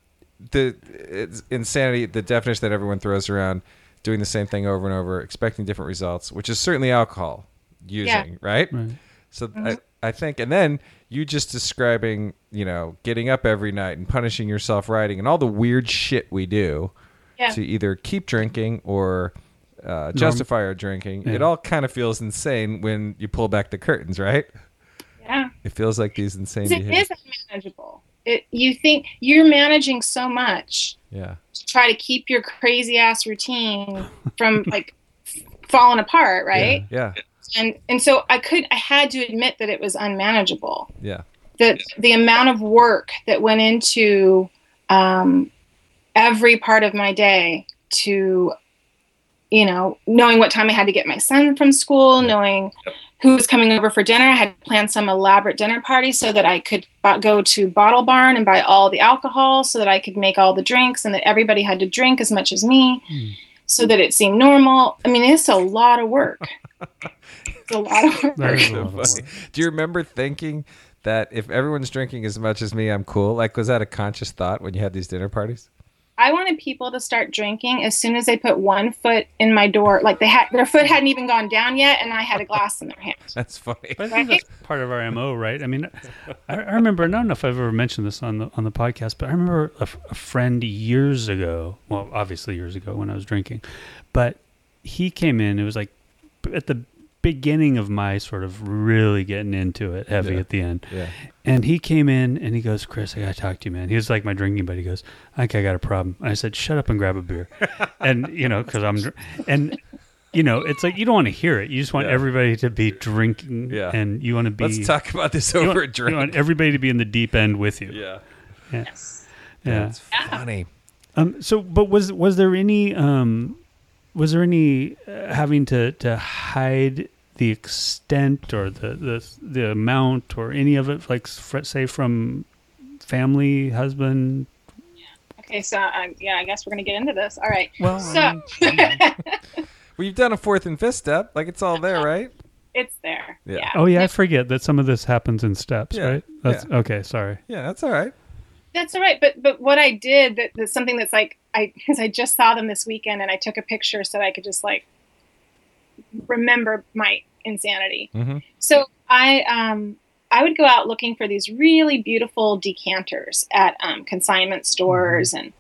D: the it's insanity, the definition that everyone throws around, doing the same thing over and over, expecting different results, which is certainly alcohol using, right?
A: Right.
D: So mm-hmm. I, I think, and then you just describing, you know, getting up every night and punishing yourself writing and all the weird shit we do
E: Yeah.
D: to either keep drinking or uh, justify our drinking. It all kind of feels insane when you pull back the curtains, right?
E: yeah.
D: It feels like these insane.
E: It
D: behaviors.
E: is unmanageable. It, you think you're managing so much
D: Yeah.
E: to try to keep your crazy ass routine from *laughs* like falling apart, right?
D: Yeah.
E: And and so I could I had to admit that it was unmanageable.
D: Yeah.
E: that the amount of work that went into um, every part of my day to you know knowing what time i had to get my son from school knowing who was coming over for dinner i had planned some elaborate dinner party so that i could bo- go to bottle barn and buy all the alcohol so that i could make all the drinks and that everybody had to drink as much as me hmm. so that it seemed normal i mean it's a lot of work *laughs* it's a lot of work
A: That is
D: So
A: lot of work.
D: funny. Do you remember thinking that if everyone's drinking as much as me, I'm cool? Like, was that a conscious thought when you had these dinner parties?
E: I wanted people to start drinking as soon as they put one foot in my door. Like they had their foot hadn't even gone down yet, and I had a glass in their hand. *laughs*
D: That's funny.
A: But I think that's part of our mo, right? I mean, I, I remember. I don't know if I've ever mentioned this on the on the podcast, but I remember a, f- a friend years ago. Well, obviously years ago when I was drinking, but he came in. It was like at the beginning of my sort of really getting into it heavy
D: Yeah.
A: at the end.
D: Yeah.
A: And he came in and he goes, Chris, I gotta talk to you, man. He was like my drinking buddy. He goes, I think I got a problem. And I said, shut up and grab a beer. *laughs* and, you know, because I'm, and, you know, it's like you don't want to hear it. You just want
D: Yeah.
A: everybody to be drinking
D: Yeah.
A: and you want to be.
D: Let's talk about this over
A: want,
D: a drink.
A: you want everybody to be in the deep end with you.
D: yeah.
A: Yeah. Yeah.
D: That's funny.
A: Um, so, but was was there any um, was there any uh, having to to hide the extent or the the the amount or any of it, like fr- say from family, husband?
E: Okay, so um, yeah, I guess we're gonna get into this. All right.
A: Well,
E: So *laughs*
D: Well, you've done a fourth and fifth step. Like, it's all there, right?
E: it's there.
D: Yeah.
E: Yeah.
A: oh yeah, I forget that some of this happens in steps,
D: Yeah,
A: right? That's okay. Sorry.
D: Yeah, that's all right.
E: That's all right. But but what I did that, that's something that's like I because I just saw them this weekend and I took a picture so I could just like remember my insanity.
D: Mhm.
E: So I um I would go out looking for these really beautiful decanters at um, consignment stores, and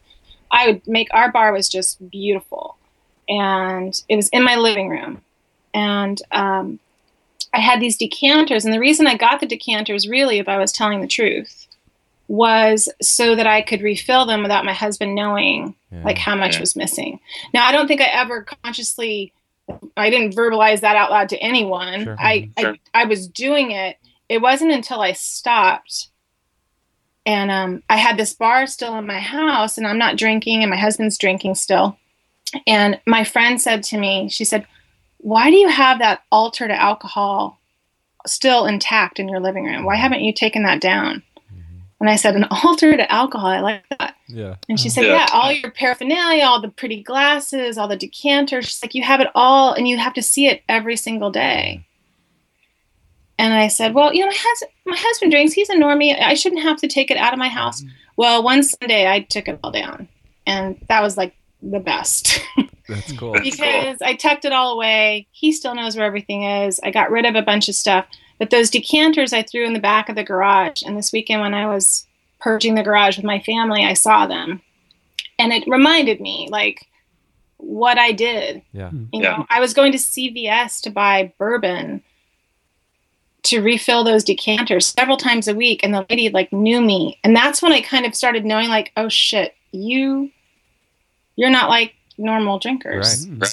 E: I would make our bar was just beautiful, and it was in my living room, and um, I had these decanters, and the reason I got the decanters, really, if I was telling the truth, was so that I could refill them without my husband knowing
D: Yeah.
E: like how much was missing. Now I don't think I ever consciously I didn't verbalize that out loud to anyone.
D: Sure.
E: I, I I was doing it. It wasn't until I stopped and um, I had this bar still in my house and I'm not drinking and my husband's drinking still. And my friend said to me, she said, Why do you have that altar to alcohol still intact in your living room? Why haven't you taken that down? And I said, An altar to alcohol. I like that.
D: Yeah.
E: And she uh-huh. said,
F: Yeah.
E: Yeah, all your paraphernalia, all the pretty glasses, all the decanters. She's like, You have it all, and you have to see it every single day. And I said, Well, you know, my husband, my husband drinks. He's a normie. I shouldn't have to take it out of my house. Mm-hmm. Well, one Sunday I took it all down, and that was like the best *laughs* *laughs*
D: That's cool.
E: because I tucked it all away. He still knows where everything is. I got rid of a bunch of stuff, but those decanters I threw in the back of the garage. And this weekend, when I was purging the garage with my family, I saw them, and it reminded me like what I did.
D: Yeah. Hmm.
E: You
F: Yeah.
E: know, I was going to CVS to buy bourbon to refill those decanters several times a week, and the lady like knew me, and that's when I kind of started knowing like, oh shit, you, you're not like normal drinkers.
D: Right.
F: Right.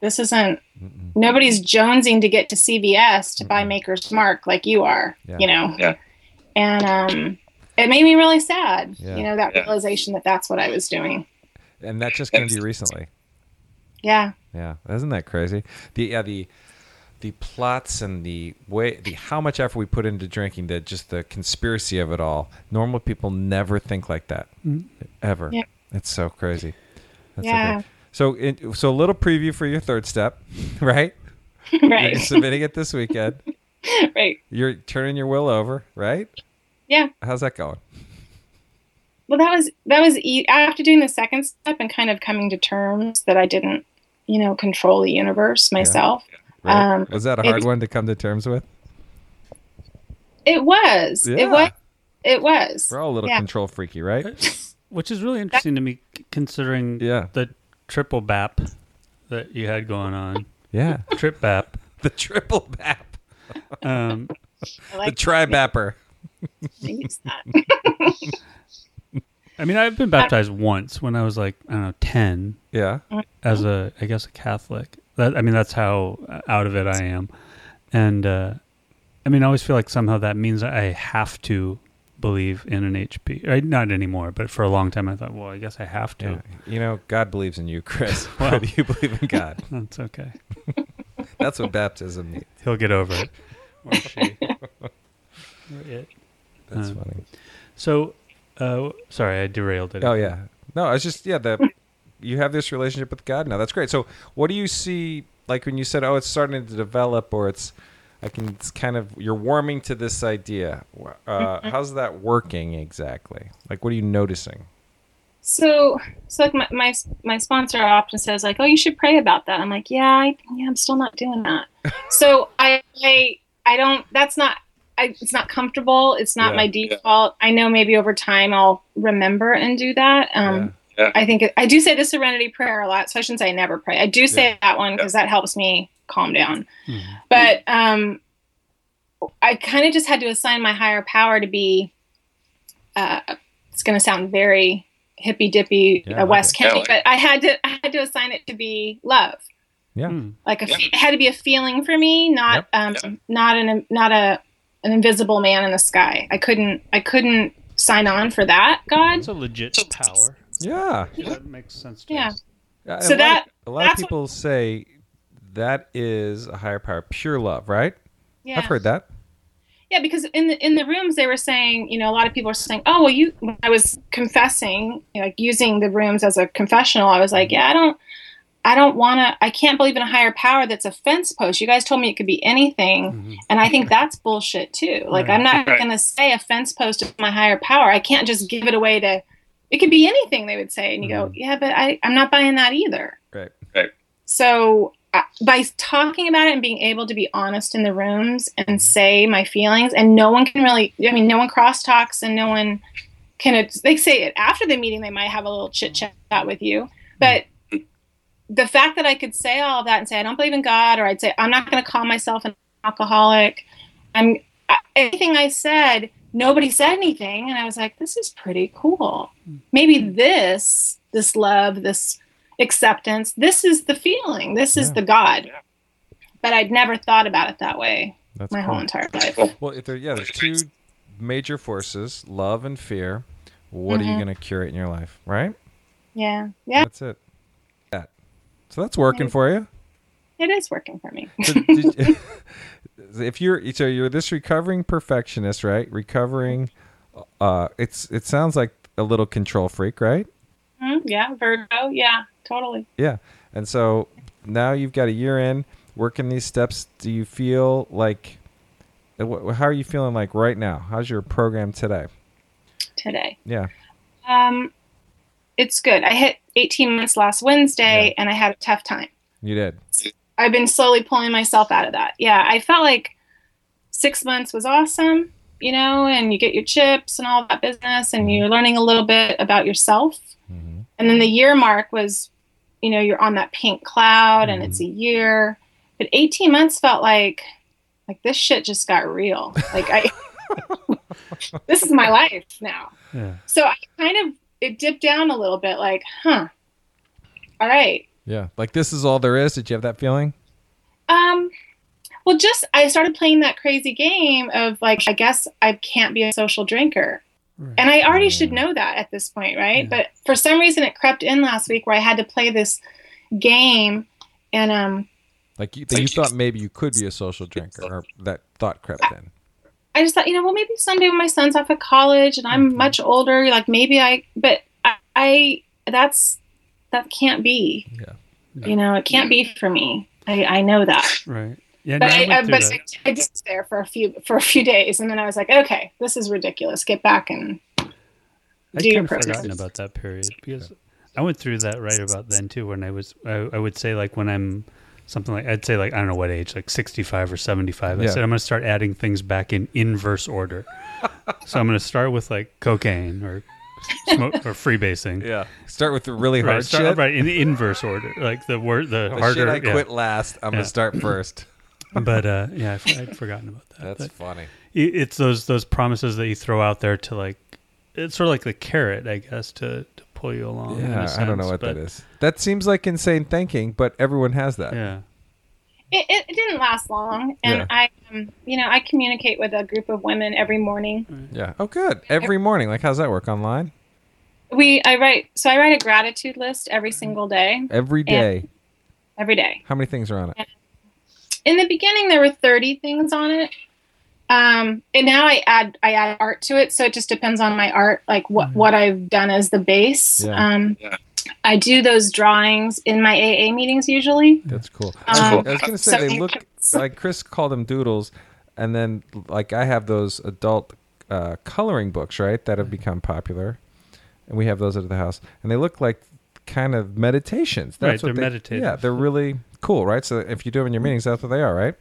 E: This isn't.
D: Mm-mm.
E: Nobody's jonesing to get to CVS to buy Maker's Mark like you are.
D: Yeah.
E: You know.
F: Yeah.
E: And um, it made me really sad.
D: Yeah.
E: You know that
F: Yeah.
E: realization that that's what I was doing.
D: And that just came to you recently.
E: Yeah.
D: Yeah, isn't that crazy? The yeah the the plots and the way the how much effort we put into drinking, the just the conspiracy of it all. Normal people never think like that ever.
E: Yeah.
D: It's so crazy. That's
E: Yeah.
D: great. So it, so a little preview for your third step, *laughs* right?
E: right.
D: You're submitting it this weekend. *laughs*
E: right.
D: You're turning your will over, right?
E: Yeah.
D: How's that going?
E: Well, that was that was e- after doing the second step and kind of coming to terms that I didn't, you know, control the universe myself.
D: Right?
E: Um,
D: was that a hard
E: it-
D: one to come to terms with?
E: It was.
D: Yeah.
E: It was. It was.
D: We're all a little
E: Yeah.
D: control freaky, right?
A: Which is really interesting to me, considering
D: Yeah.
A: the triple BAP that you had going on.
D: Yeah.
A: Trip BAP.
D: The triple bap.
A: Um,
E: I
D: The
E: like
D: tri bapper.
E: to use that.
A: I mean, I've been baptized once when I was like I don't know ten
D: Yeah.
A: as a I guess a Catholic. That I mean, that's how out of it I am, and uh, I mean, I always feel like somehow that means I have to believe in an HP. Right? Not anymore, but for a long time I thought, well, I guess I have to.
D: Yeah. You know, God believes in you, Chris. *laughs*
A: Well.
D: Whether you believe in God. *laughs*
A: That's okay. *laughs*
D: That's what baptism means.
A: He'll get over it. Or she. or it.
D: That's
A: Um,
D: funny.
A: So, uh, sorry, I derailed it.
D: Oh yeah. No, I was just yeah, the you have this relationship with God now. That's great. So what do you see like when you said, Oh, it's starting to develop or it's I can it's kind of you're warming to this idea. Uh, how's that working exactly? Like what are you noticing?
E: So, so like my, my my sponsor often says like, "Oh, you should pray about that." I'm like, "Yeah, I, yeah, I'm still not doing that." *laughs* so I, I I don't. That's not. I, it's not comfortable. It's not
D: Yeah.
E: my default. I know maybe over time I'll remember and do that. Um,
F: Yeah.
E: I think it, I do say the Serenity Prayer a lot, so I shouldn't say I never pray. I do say
D: Yeah.
E: that one because that helps me calm down.
A: Mhm.
E: But um, I kind of just had to assign my higher power to be. Uh, it's going to sound very hippy dippy
D: Yeah,
E: uh, West
F: it. Yeah,
E: County, but I had to I had to assign it to be love.
D: Yeah.
A: Hmm.
E: Like a
F: Yeah.
E: fe- it had to be a feeling for me, not um,
F: Yeah.
E: not an not a an invisible man in the sky. I couldn't I couldn't sign on for that. God,
A: It's a legit power.
D: Yeah.
A: That makes sense. To
E: Yeah.
A: us.
D: Yeah,
E: So
D: a lot
E: that-
D: of, a lot of
E: that's what-
D: people say that is a higher power, pure love, right?
E: yeah.
D: I've heard that.
E: Yeah, because in the in the rooms they were saying, you know, a lot of people were saying, "Oh, well, you." When I was confessing, you know, like using the rooms as a confessional, I was like, "Yeah, I don't, I don't want to. I can't believe in a higher power that's a fence post. You guys told me it could be anything,
A: Mhm.
E: and I think that's bullshit too. Like,
A: Right.
E: I'm not
F: Right.
E: going to say a fence post is my higher power. I can't just give it away to. It could be anything they would say, and you go, "Yeah, but I, I'm not buying that either."
D: Right. Right.
E: So Uh, by talking about it and being able to be honest in the rooms and say my feelings, and no one can really, I mean, no one cross talks and no one can, they say it after the meeting, they might have a little chit chat with you. But the fact that I could say all of that and say, I don't believe in God, or I'd say, I'm not going to call myself an alcoholic. I'm uh, anything I said, nobody said anything. And I was like, this is pretty cool. Maybe this, this love, this acceptance, this is the feeling, this is
D: Yeah.
E: the God.
F: Yeah.
E: But I'd never thought about it that way
D: That's
E: my
D: cool.
E: whole entire life.
D: Well, if there, yeah, there's two major forces: love and fear. What are you
E: Mhm.
D: going to curate in your life, right?
E: Yeah. Yeah.
D: That's it. That. So that's working for you.
E: It is working for me.
D: So *laughs* you- *laughs* if you're so you're this recovering perfectionist, right? Recovering uh, it's it sounds like a little control freak, right?
E: Mhm, yeah, Virgo. Yeah, totally.
D: Yeah. And so now you've got a year in working these steps. Do you feel like uh, how are you feeling like right now? How's your program today?
E: Today.
D: Yeah.
E: Um, it's good. I hit 18 months last Wednesday,
D: Yeah.
E: and I had a tough time.
D: You did.
E: I've been slowly pulling myself out of that. Yeah, I felt like six months was awesome, you know, and you get your chips and all that business, and you're learning a little bit about yourself.
D: Mhm.
E: And then the year mark was, you know, you're on that pink cloud, and it's a year. But 18 months felt like, like this shit just got real. Like I, *laughs* this is my life now.
A: Yeah.
E: So I kind of it dipped down a little bit, like, huh. All right,
D: Yeah. Like this is all there is. Did you have that feeling?
E: Um, well, just I started playing that crazy game of like, I guess I can't be a social drinker.
A: Right.
E: And I already should know that at this point, right?
A: Yeah.
E: But for some reason, it crept in last week where I had to play this game, and um,
D: Like you, that you thought maybe you could be a social drinker, or that thought crept in.
E: I just thought, you know, well, maybe someday when my son's off at college and I'm
A: Mhm.
E: much older, like maybe I, but I, I that's that can't be.
D: Yeah.
E: You know, it can't be for me. I, I know that.
A: Right. Yeah.
E: but
A: no, I
E: I,
A: went
E: I,
A: through
E: but. I, I did there for a few for a few days, and then I was like, okay, this is ridiculous. Get back and
A: I'd
E: do your
A: kind of
E: process.
A: forgotten about that period because I went through that right about then too. When I was, I, I would say like when I'm something like I'd say like I don't know what age, like 65 or 75. I
D: Yeah.
A: said I'm going to start adding things back in inverse order. so I'm going to start with like cocaine or smoke or freebasing. *laughs*
D: Yeah. Start with the really hard
A: Right, start,
D: shit.
A: right in inverse order, like the word, the
D: The
A: harder.
D: shit I
A: yeah.
D: quit last. I'm
A: Yeah.
D: gonna start first.
A: But uh, yeah, I- I'd forgotten about that.
D: That's
A: But
D: funny.
A: it's those those promises that you throw out there to like, it's sort of like the carrot, I guess, to, to pull you along. in a
D: Yeah, I don't know what
A: but-
D: that is. That seems like insane thinking, but everyone has that.
A: Yeah.
E: it, it, it didn't last long. And
D: Yeah.
E: I, um, you know, I communicate with a group of women every morning.
D: Yeah. Oh, good. Every morning. Like, how's that work online?
E: We, I write, so I write a gratitude list every single day,
D: Every day.
E: every day.
D: How many things are on it?
E: In the beginning, there were thirty things on it. Um, and now I add I add art to it, so it just depends on my art, like what what I've done as the base.
D: Yeah.
E: Um, I do those drawings in my AA meetings usually.
D: That's cool.
E: Um,
D: I was gonna say
E: so
D: they look like Chris called them doodles, and then like I have those adult uh, coloring books, right, that have become popular, and we have those at the house, and they look like kind of meditations.
A: Right,
D: That's what
A: they're
D: they,
A: meditative.
D: Yeah, they're really cool, right? So if you do them in your meetings, that's what they are, right?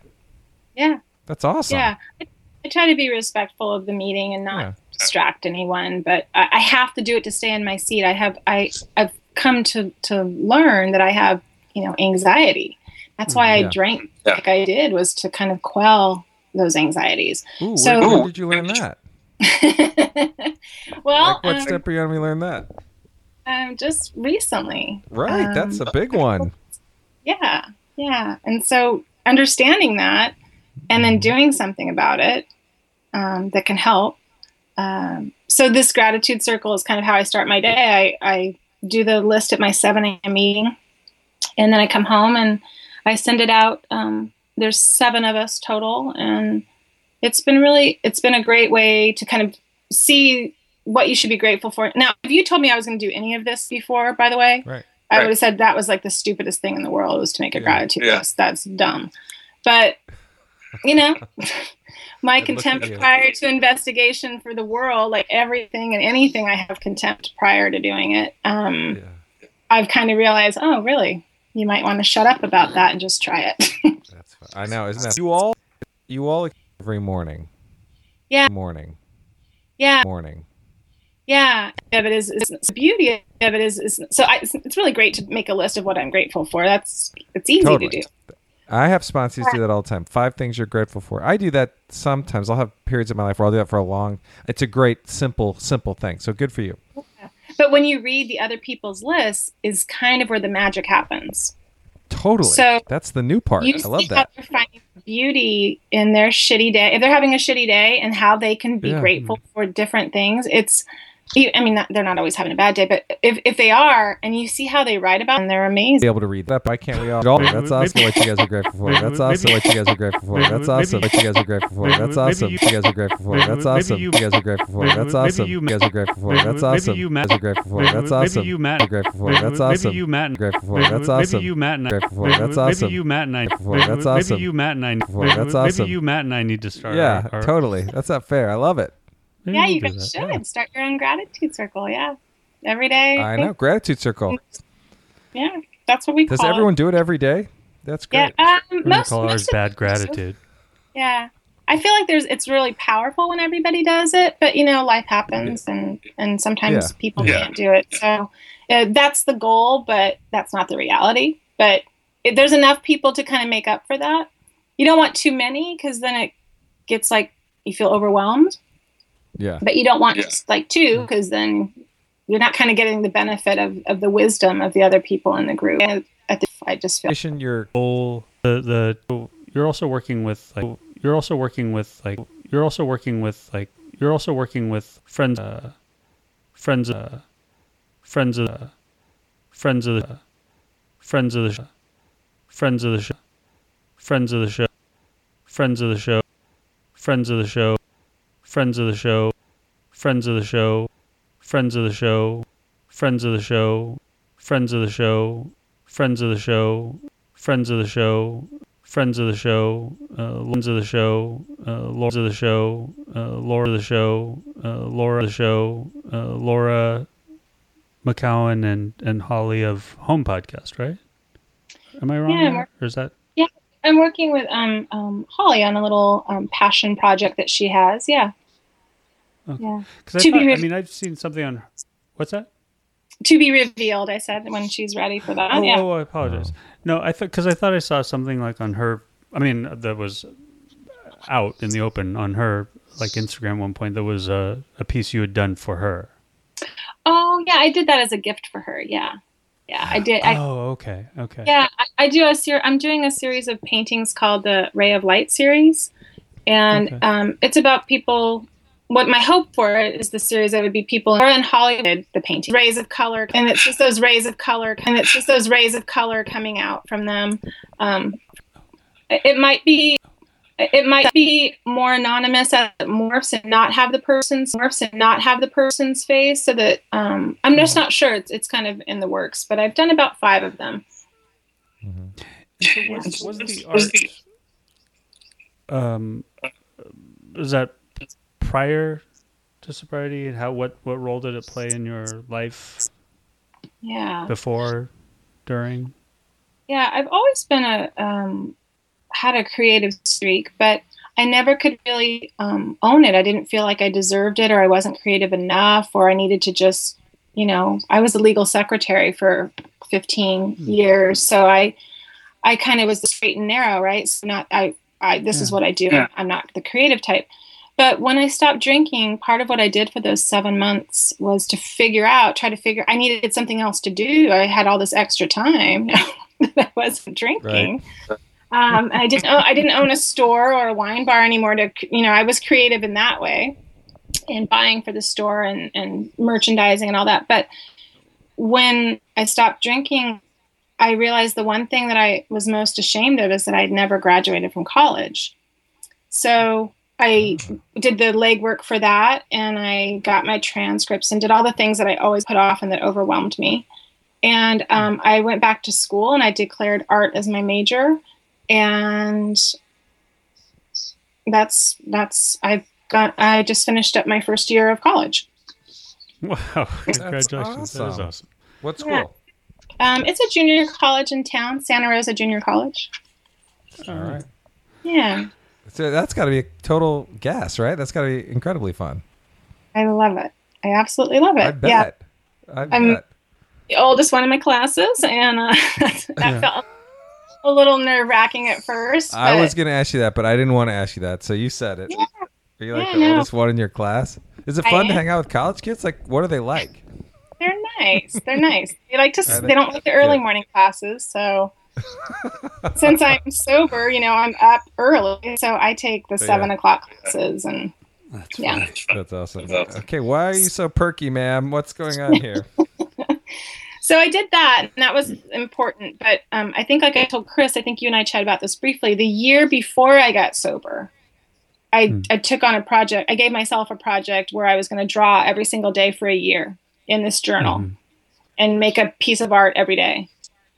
E: Yeah,
D: That's awesome.
E: yeah. I, I try to be respectful of the meeting and not
D: Yeah.
E: distract anyone, but I, I have to do it to stay in my seat. I have I I've come to to learn that I have you know anxiety. That's why
D: Yeah.
E: I drank like I did was to kind of quell those anxieties.
D: Ooh,
E: So-
D: where, where did you learn that? *laughs*
E: well,
D: like, what
E: um,
D: step are you on? We learn that.
E: Um, just recently.
D: Right, that's
E: Um,
D: a big one.
E: Yeah, yeah. And so understanding that and then doing something about it um, that can help. Um, so this gratitude circle is kind of how I start my day. I, I do the list at my 7 a.m. meeting and then I come home and I send it out. Um, there's seven of us total and it's been really, it's been a great way to kind of see what you should be grateful for. Now, if you told me I was going to do any of this before, by the way,
D: Right.
E: I would have said that was like the stupidest thing in the world was to make a
D: Yeah.
E: gratitude
F: Yeah.
E: list. That's dumb. But you know, *laughs* my
D: Good look
E: contempt prior to investigation for the world, like everything and anything, I have contempt prior to doing it. Um,
D: Yeah,
E: I've kind of realized, oh, really? You might want to shut up about that and just try it. *laughs*
D: that's fun. I know, isn't that? You all, you all every morning.
E: Yeah.
D: Morning.
E: yeah,
D: Morning.
E: Yeah. Of it is, is the beauty of it is, is so I, it's, it's really great to make a list of what I'm grateful for. That's it's easy
D: Totally.
E: to do.
D: I have sponsors do that all the time. Five things you're grateful for. I do that sometimes. I'll have periods of my life where I'll do that for a long. It's a great, simple, simple thing. So good for you.
E: But when you read the other people's lists, is kind of where the magic happens.
D: Totally.
E: So,
D: that's the new part. I love that.
E: they're finding beauty in their shitty day. If they're having a shitty day and how they can be
D: Yeah.
E: grateful for different things, it's I mean, they're not always having a bad day, but if, if they are, and you see how they write about, them, they're amazing.
D: Be able to read that. Why can't we all? That's awesome. What you guys are grateful for. That's awesome. What you guys are grateful for. That's awesome. What you guys are grateful for. That's awesome. What you guys are grateful for. That's awesome. You guys are grateful for. That's awesome. You guys are grateful for. That's awesome. You guys are grateful for. That's awesome.
A: Maybe you, Matt.
D: Grateful for. That's awesome.
A: Maybe you, Matt. and-
D: Grateful for. That's awesome.
A: Maybe you, Matt. And
D: Grateful for. That's awesome.
A: Maybe you, Matt. And I.
D: For. That's awesome.
A: Maybe you, Matt. And I.
D: For. That's awesome.
A: Maybe you, Matt. And I need to start.
D: Yeah,
A: our- our-
D: totally. That's not fair. I love it.
A: Maybe
E: Yeah,
A: we'll
E: you
A: do
E: guys should
A: Yeah.
E: start your own gratitude circle. Yeah, every day.
D: I know. Gratitude circle.
E: Yeah, that's what we
D: Does
E: call
D: everyone do it every day? That's
E: it. Yeah,
D: great.
E: um,
A: We're
E: most,
A: call ours
E: most of
A: bad
E: us do.
A: gratitude.
E: Yeah. I feel like there's it's really powerful when everybody does it, but you know, life happens and and sometimes
D: Yeah.
E: people
A: Yeah.
E: can't do it. So uh, that's the goal, but that's not the reality. But it, there's enough people to kind of make up for that. You don't want too many because then it gets like you feel overwhelmed,
D: Yeah.
E: but you don't want just like two because then you're not kind of getting the benefit of, of the wisdom of the other people in the group. And I, think I just feel
D: your
A: goal the the you're also working with like you're also working with like you're also working with like you're also working with friends uh, friends uh, friends of the friends of the friends of the show friends of the show friends of the show friends of the show friends of the show friends of the show friends of the show friends of the show friends of the show friends of the show friends of the show friends of the show, friends of the show, uh, lords of the show, uh, lords of the show, uh, Laura of the show, uh, Laura of the show, uh, Laura McKowen and, and Holly of Home Podcast, right? Am I wrong?
E: Yeah,
A: or is that?
E: Yeah, I'm working with um, um, Holly on a little um, passion project that she has. Yeah.
A: Okay.
E: Yeah.
A: Because
E: To
A: I,
E: be
A: thought, I mean, I've seen something on. What's that?
E: To be revealed, I said, when she's ready for that.
A: Oh,
E: yeah.
A: oh, I apologize. No, I thought because I thought I saw something like on her. I mean, that was out in the open on her like Instagram one point. There was a, a piece you had done for her.
E: Oh, yeah. I did that as a gift for her. Yeah. Yeah. I did. I,
A: oh, okay, okay.
E: yeah. I, I do a ser- I'm doing a series of paintings called the Ray of Light series. And
A: Okay.
E: um, it's about people. What my hope for it is the series that would be people in Hollywood, the painting, rays of color, and it's just those rays of color, and it's just those rays of color coming out from them. Um, it it might be it might be more anonymous as it morphs and not have the person's morphs and not have the person's face so that um, i'm just not sure. It's, it's kind of in the works but i've done about five of them.
A: So *laughs* was, was the art um was that prior to sobriety and how what what role did it play in your life
E: yeah.
A: before during?
E: Yeah i've always been a um, had a creative streak but i never could really um, own it. I didn't feel like i deserved it or i wasn't creative enough or i needed to just you know i was a legal secretary for 15 years so i i kind of was the straight and narrow right? So not i i this is what i do. I'm not the creative type but when i stopped drinking part of what i did for those seven months was to figure out try to figure i needed something else to do i had all this extra time *laughs* that i wasn't drinking um, I didn't. Own, I didn't own a store or a wine bar anymore. To you know, I was creative in that way, in buying for the store and and merchandising and all that. But when I stopped drinking, I realized the one thing that I was most ashamed of is that I'd never graduated from college. So I did the legwork for that, and I got my transcripts and did all the things that I always put off and that overwhelmed me. And um, I went back to school and I declared art as my major and that's that's I've got I just finished up my first year of college.
A: wow congratulations that is
D: awesome.
A: awesome
D: What school?
E: Yeah. Um, it's a junior college in town, Santa Rosa Junior College.
D: All right.
E: Yeah,
D: So that's got to be a total gas, right? That's got to be incredibly fun.
E: I love it. I absolutely love it.
D: I bet.
E: Yeah,
D: I
E: I'm-
D: bet.
E: the oldest one in my classes, and uh, *laughs* that
A: Yeah.
E: felt a little nerve wracking at first.
D: I was going to ask you that, but I didn't want to ask you that. So you said it.
E: Yeah.
D: Are you like
E: Yeah,
D: the
E: no.
D: oldest one in your class? Is it
E: I
D: fun to
E: am.
D: hang out with college kids? Like, what are they like?
E: They're nice. They're nice. They like to.
D: They?
E: They don't like the early
D: Good.
E: morning classes. So *laughs* since I'm sober, you know, I'm up early, so I take the
D: Yeah.
E: seven o'clock classes, and
A: That's
E: Yeah.
D: That's awesome. Okay, why are you so perky, ma'am? What's going on here? *laughs*
E: So I did that, and that was important. But um, I think, like I told Chris, I think you and I chatted about this briefly. The year before I got sober, I,
A: Hmm.
E: I took on a project. I gave myself a project where I was going to draw every single day for a year in this journal
A: Mhm.
E: and make a piece of art every day.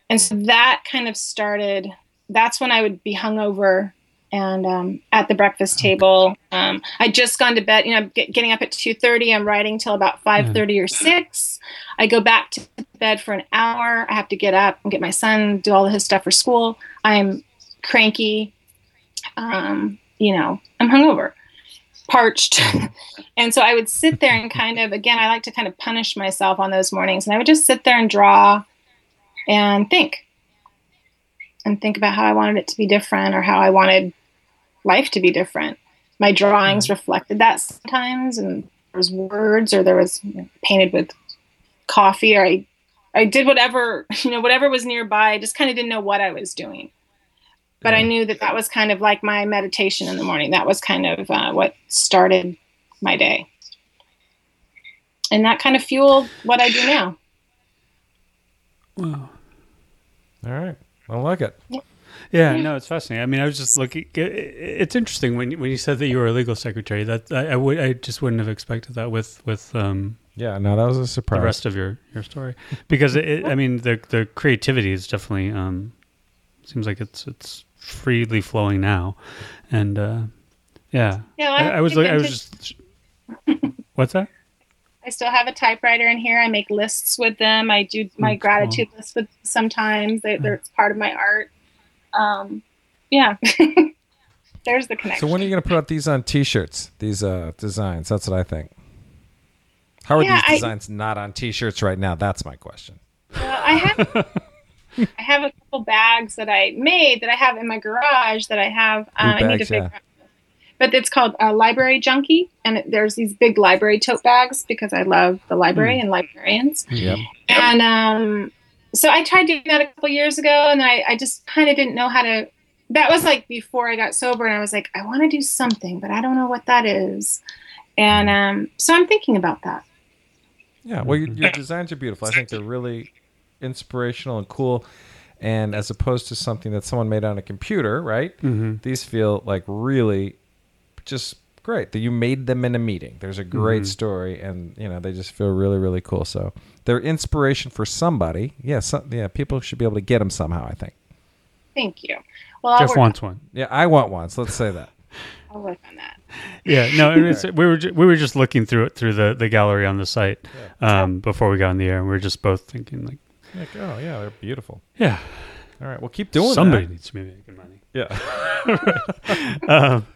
E: And so that kind of started. That's when I would be hungover and um, at the breakfast table. Um, I'd just gone to bed. You know, get, getting up at two thirty. I'm writing till about five thirty or six. I go back to bed for an hour. I have to get up and get my son, do all of his stuff for school. I'm cranky. Um, you know, I'm hungover, parched. *laughs* and so I would sit there and kind of, again, I like to kind of punish myself on those mornings. And I would just sit there and draw and think and think about how I wanted it to be different or how I wanted life to be different. My drawings reflected that sometimes, and there was words or there was you know, painted with coffee or I I did whatever, *laughs* you know, whatever was nearby. I just kind of didn't know what I was doing. But I knew that that was kind of like my meditation in the morning. That was kind of uh, what started my day. And that kind of fueled what I do now.
A: Wow.
D: All right. I like it.
A: Yeah, no, it's fascinating. I mean, I was just looking. It's interesting when you- when you said that you were a legal secretary. That I, I would I just wouldn't have expected that with with um,
D: Yeah, no, that was a surprise.
A: the rest of your your story because it, it- I mean the the creativity is definitely um, seems like it's it's freely flowing now, and uh, yeah,
E: Yeah, well,
A: I, I was
E: to
A: like I was just what's that?
E: I still have a typewriter in here. I make lists with them. I do my
A: Mm,
E: gratitude list with sometimes. They, they're it's part of my art. Um, yeah, *laughs* there's the connection.
D: So when are you going to put out these on T-shirts? These uh, designs. That's what I think. How are
E: Yeah,
D: these
E: I-
D: designs not on T-shirts right now? That's my question.
E: Well, I have *laughs* I have a couple bags that I made that I have in my garage that I have. Uh, I need to figure
D: yeah.
E: out. But it's called uh, Library Junkie, and it, there's these big library tote bags because I love the library and librarians.
D: Yep.
E: And um, so I tried doing that a couple years ago, and I, I just kind of didn't know how to. That was like before I got sober, and I was like, I want to do something, but I don't know what that is. And um, so I'm thinking about that.
D: Yeah. Well, your, your designs are beautiful. I think they're really inspirational and cool. And as opposed to something that someone made on a computer, right?
A: Mm-hmm.
D: These feel like really just great that you made them in a meeting. There's a great
A: Mhm.
D: story, and you know they just feel really, really cool. So they're inspiration for somebody. Yeah, some, yeah. People should be able to get them somehow. I think.
E: Thank you. Well, I'll
A: Jeff
E: work,
A: wants one.
D: Yeah, I want one. So let's say that. *laughs*
E: I'll work on that.
A: Yeah, no, it was, *laughs* we were ju- we were just looking through it through the, the gallery on the site um, before we got on the air, and we were just both thinking like,
D: Like, oh yeah, they're beautiful.
A: yeah,
D: All right, well keep doing
A: somebody
D: that.
A: needs to be making money.
D: Yeah. *laughs*
A: um,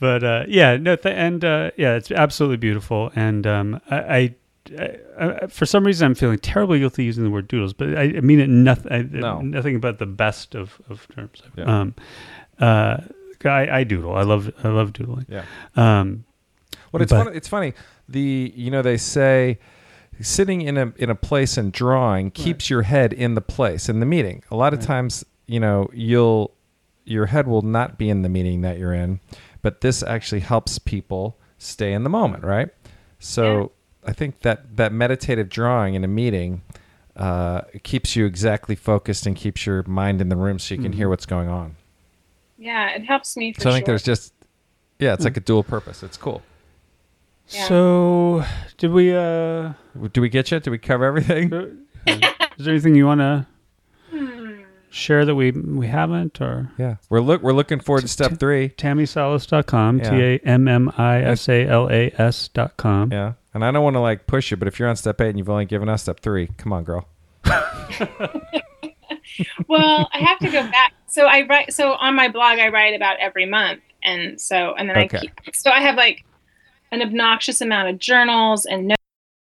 A: but uh, yeah, no, th- and uh, yeah, it's absolutely beautiful. And um, I, I, I, for some reason, I'm feeling terribly guilty using the word doodles, but I, I mean it nothing,
D: No.
A: nothing but the best of, of terms.
D: Yeah.
A: Um, uh, I, I doodle. I love I love doodling.
D: Yeah.
A: Um,
D: Well, it's
A: But-
D: funny. It's funny. The you know they say sitting in a in a place and drawing keeps your head in the place in the meeting. A lot of times, you know, you'll your head will not be in the meeting that you're in, but this actually helps people stay in the moment, right? So I think that that meditative drawing in a meeting uh, keeps you exactly focused and keeps your mind in the room so you can hear what's going on.
E: Yeah, it helps me. For
D: so I think
E: sure.
D: there's just yeah, it's like a dual purpose. It's cool.
E: Yeah.
A: So did we? Uh,
D: Do we get you? Did we cover everything? *laughs*
A: is there anything you want to. Share that we we haven't or?
D: Yeah, we're look we're looking forward to step three.
A: TammySalas.com,
D: Yeah.
A: dot com
D: Yeah, and I don't want to like push you, but if you're on step eight and you've only given us step three, come on, girl. *laughs*
E: well, I have to go back. So I write. So on my blog, I write about every month, and so and then
D: Okay.
E: I keep. So I have like an obnoxious amount of journals and